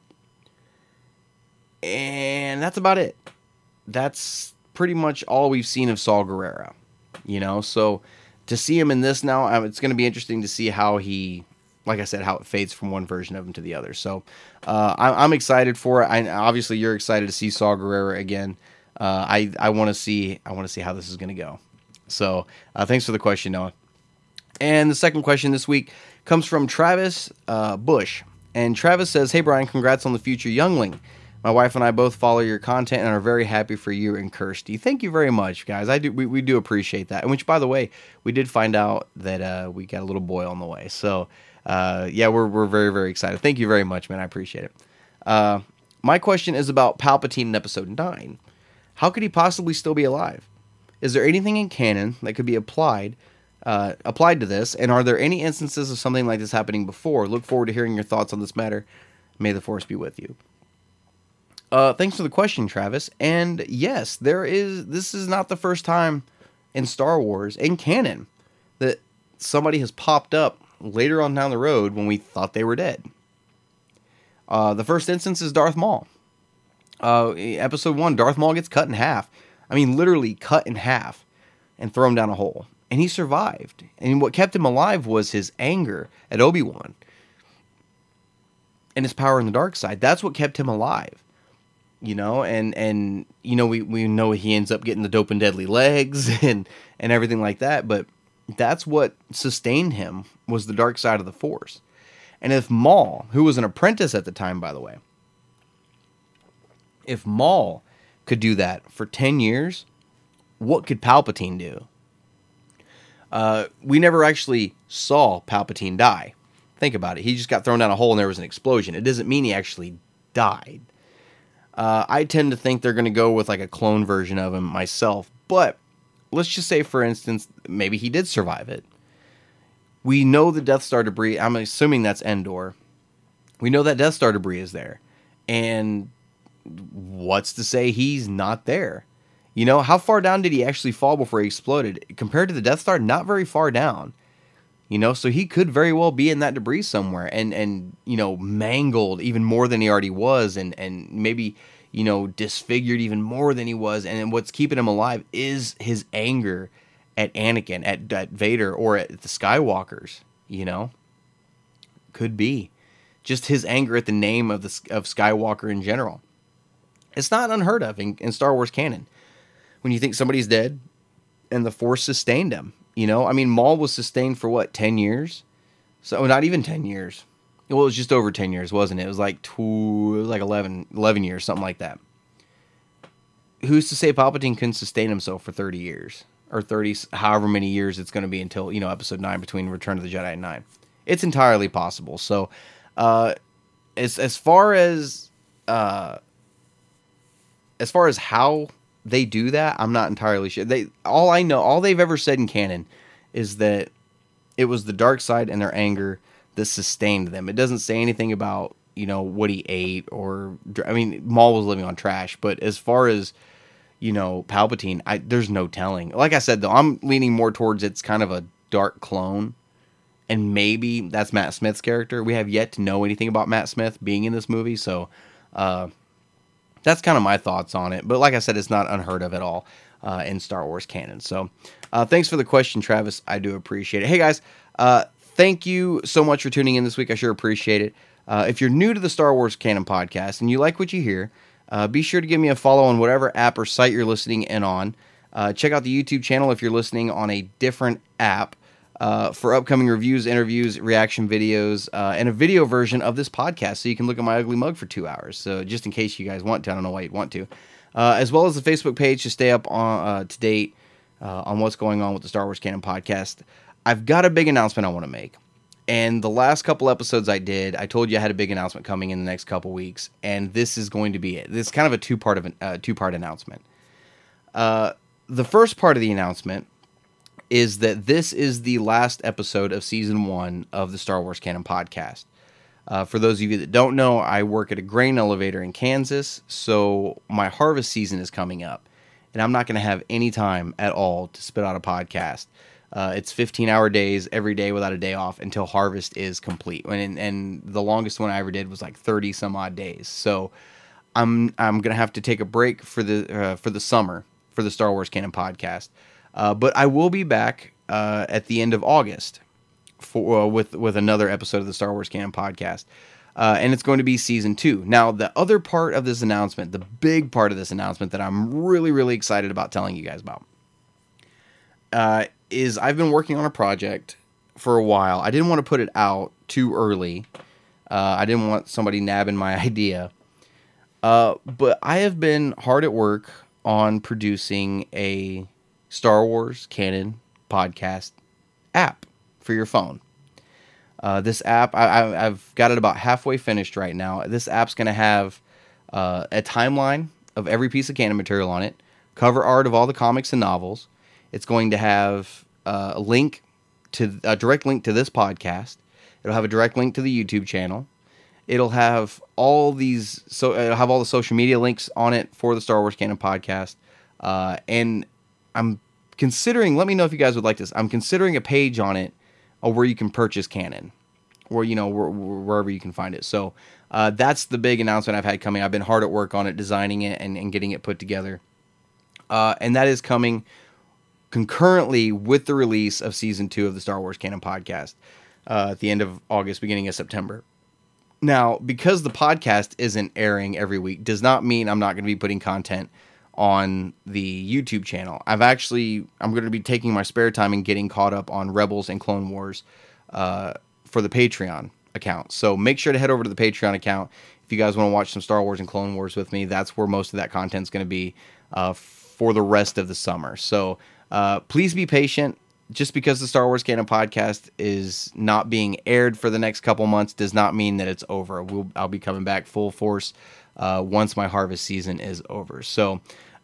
And that's about it. That's pretty much all we've seen of Saw Gerrera. You know, so to see him in this now, um, it's going to be interesting to see how he, like I said, how it fades from one version of him to the other. So uh, I, am excited for it. I, obviously, you're excited to see Saw Gerrera again. Uh, I I want to see I want to see how this is going to go. So uh, thanks for the question, Noah. And the second question this week comes from Travis uh, Bush. And Travis says, Hey, Brian, congrats on the future youngling. My wife and I both follow your content and are very happy for you and Kirsty. Thank you very much, guys. I do we, we do appreciate that. And which, by the way, we did find out that uh, we got a little boy on the way. So, uh, yeah, we're we're very very excited. Thank you very much, man. I appreciate it. Uh, my question is about Palpatine in Episode Nine. How could he possibly still be alive? Is there anything in canon that could be applied uh, applied to this? And are there any instances of something like this happening before? Look forward to hearing your thoughts on this matter. May the force be with you. Uh, thanks for the question, Travis. And yes, there is. This is not the first time in Star Wars in canon that somebody has popped up later on down the road when we thought they were dead. Uh, the first instance is Darth Maul. Uh, episode one, Darth Maul gets cut in half. I mean, literally cut in half and thrown down a hole. And he survived. And what kept him alive was his anger at Obi Wan and his power in the dark side. That's what kept him alive you know, and and you know we we know he ends up getting the dope and deadly legs and and everything like that, but that's what sustained him was the dark side of the force. And if Maul, who was an apprentice at the time, by the way, if Maul could do that for 10 years, what could Palpatine do? Uh, we never actually saw Palpatine die. Think about it. He just got thrown down a hole and there was an explosion. It doesn't mean he actually died. Uh, I tend to think they're going to go with like a clone version of him myself, but let's just say, for instance, maybe he did survive it. We know the Death Star debris. I'm assuming that's Endor. We know that Death Star debris is there, and what's to say he's not there? You know, how far down did he actually fall before he exploded? Compared to the Death Star, not very far down. You know, so he could very well be in that debris somewhere and and you know, mangled even more than he already was and and maybe, you know, disfigured even more than he was and what's keeping him alive is his anger at Anakin, at, at Vader or at the Skywalkers, you know? Could be. Just his anger at the name of the of Skywalker in general. It's not unheard of in, in Star Wars canon. When you think somebody's dead and the Force sustained him, you know, I mean, Maul was sustained for what, 10 years? So not even 10 years. Well, it was just over 10 years, wasn't it? It was like two, like 11, 11 years, something like that. Who's to say Palpatine couldn't sustain himself for 30 years? Or 30, however many years it's going to be until, you know, episode 9 between Return of the Jedi and 9. It's entirely possible. So, uh, as, as far as, uh, as far as how they do that, I'm not entirely sure. They all I know, all they've ever said in canon is that it was the dark side and their anger that sustained them. It doesn't say anything about you know what he ate or I mean Maul was living on trash, but as far as you know Palpatine, I, there's no telling. Like I said though, I'm leaning more towards it's kind of a dark clone. And maybe that's Matt Smith's character. We have yet to know anything about Matt Smith being in this movie, so uh, that's kind of my thoughts on it. But like I said, it's not unheard of at all uh, in Star Wars canon. So uh, thanks for the question, Travis. I do appreciate it. Hey guys, uh, thank you so much for tuning in this week. I sure appreciate it. Uh, if you're new to the Star Wars Canon podcast and you like what you hear, uh, be sure to give me a follow on whatever app or site you're listening in on. Uh, check out the YouTube channel if you're listening on a different app uh, for upcoming reviews, interviews, reaction videos, uh, and a video version of this podcast so you can look at my ugly mug for two hours. So, just in case you guys want to, I don't know why you'd want to. Uh, as well as the Facebook page to stay up on, to date on what's going on with the Star Wars Canon podcast. I've got a big announcement I want to make. And the last couple episodes I did, I told you I had a big announcement coming in the next couple weeks, and this is going to be it. This is kind of a two part of a two part announcement. the first part of the announcement is that this is the last episode of season one of the Star Wars Canon podcast. Uh, for those of you that don't know, I work at a grain elevator in Kansas, so my harvest season is coming up, and I'm not going to have any time at all to spit out a podcast. Uh, it's 15 hour days every day without a day off until harvest is complete. And, and the longest one I ever did was like 30 some odd days. So I'm I'm gonna have to take a break for the uh, for the summer for the Star Wars Canon podcast. Uh, but I will be back uh, at the end of August for uh, with with another episode of the Star Wars Canon podcast. Uh, and it's going to be season two. Now, the other part of this announcement, the big part of this announcement that I'm really, really excited about telling you guys about, uh, is I've been working on a project for a while. I didn't want to put it out too early. Uh, I didn't want somebody nabbing my idea. Uh, but I have been hard at work on producing a Star Wars canon podcast app for your phone. Uh, this app, I, have got it about halfway finished right now. This app's going to have uh, a timeline of every piece of canon material on it, cover art of all the comics and novels. It's going to have uh, a link to a direct link to this podcast. It'll have a direct link to the YouTube channel. It'll have all these so it'll have all the social media links on it for the Star Wars Canon podcast. Uh, and I'm considering. Let me know if you guys would like this. I'm considering a page on it uh, where you can purchase Canon, or you know where, wherever you can find it. So uh, that's the big announcement I've had coming. I've been hard at work on it, designing it and, and getting it put together, uh, and that is coming concurrently with the release of season two of the Star Wars Canon podcast uh, at the end of August, beginning of September. Now, because the podcast isn't airing every week, does not mean I'm not going to be putting content on the YouTube channel. I've actually I'm going to be taking my spare time and getting caught up on Rebels and Clone Wars uh, for the Patreon account. So make sure to head over to the Patreon account if you guys want to watch some Star Wars and Clone Wars with me. That's where most of that content is going to be uh, for the rest of the summer. So uh, please be patient just because the Star Wars Canon podcast is not being aired for the next couple months does not mean that it's over. We'll, I'll be coming back full force uh, once my harvest season is over. So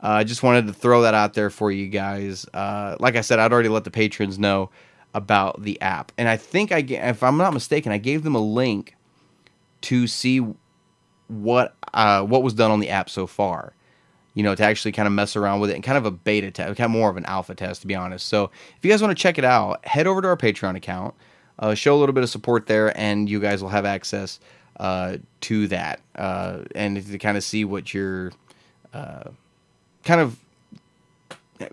uh, I uh, just wanted to throw that out there for you guys. Uh, like I said, I'd already let the patrons know about the app, and I think I, if I'm not mistaken, I gave them a link to see what uh, what was done on the app so far you know, to actually kind of mess around with it and kind of a beta test, kind of more of an alpha test, to be honest. So if you guys want to check it out, head over to our Patreon account, uh, show a little bit of support there, and you guys will have access uh, to that uh, and to kind of see what you're uh, kind of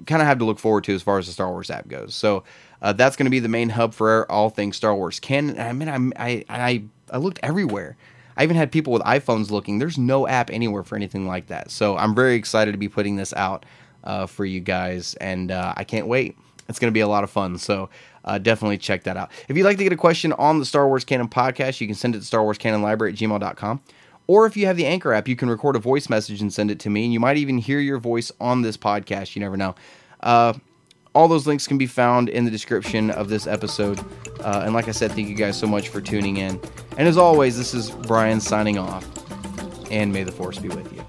kind of have to look forward to as far as the Star Wars app goes. So uh, that's going to be the main hub for all things Star Wars. Can I mean I I I, I looked everywhere. I even had people with iPhones looking. There's no app anywhere for anything like that. So I'm very excited to be putting this out uh, for you guys, and uh, I can't wait. It's going to be a lot of fun. So uh, definitely check that out. If you'd like to get a question on the Star Wars Canon podcast, you can send it to Star Wars Canon Library at gmail.com. Or if you have the Anchor app, you can record a voice message and send it to me, and you might even hear your voice on this podcast. You never know. Uh, all those links can be found in the description of this episode. Uh, and like I said, thank you guys so much for tuning in. And as always, this is Brian signing off. And may the force be with you.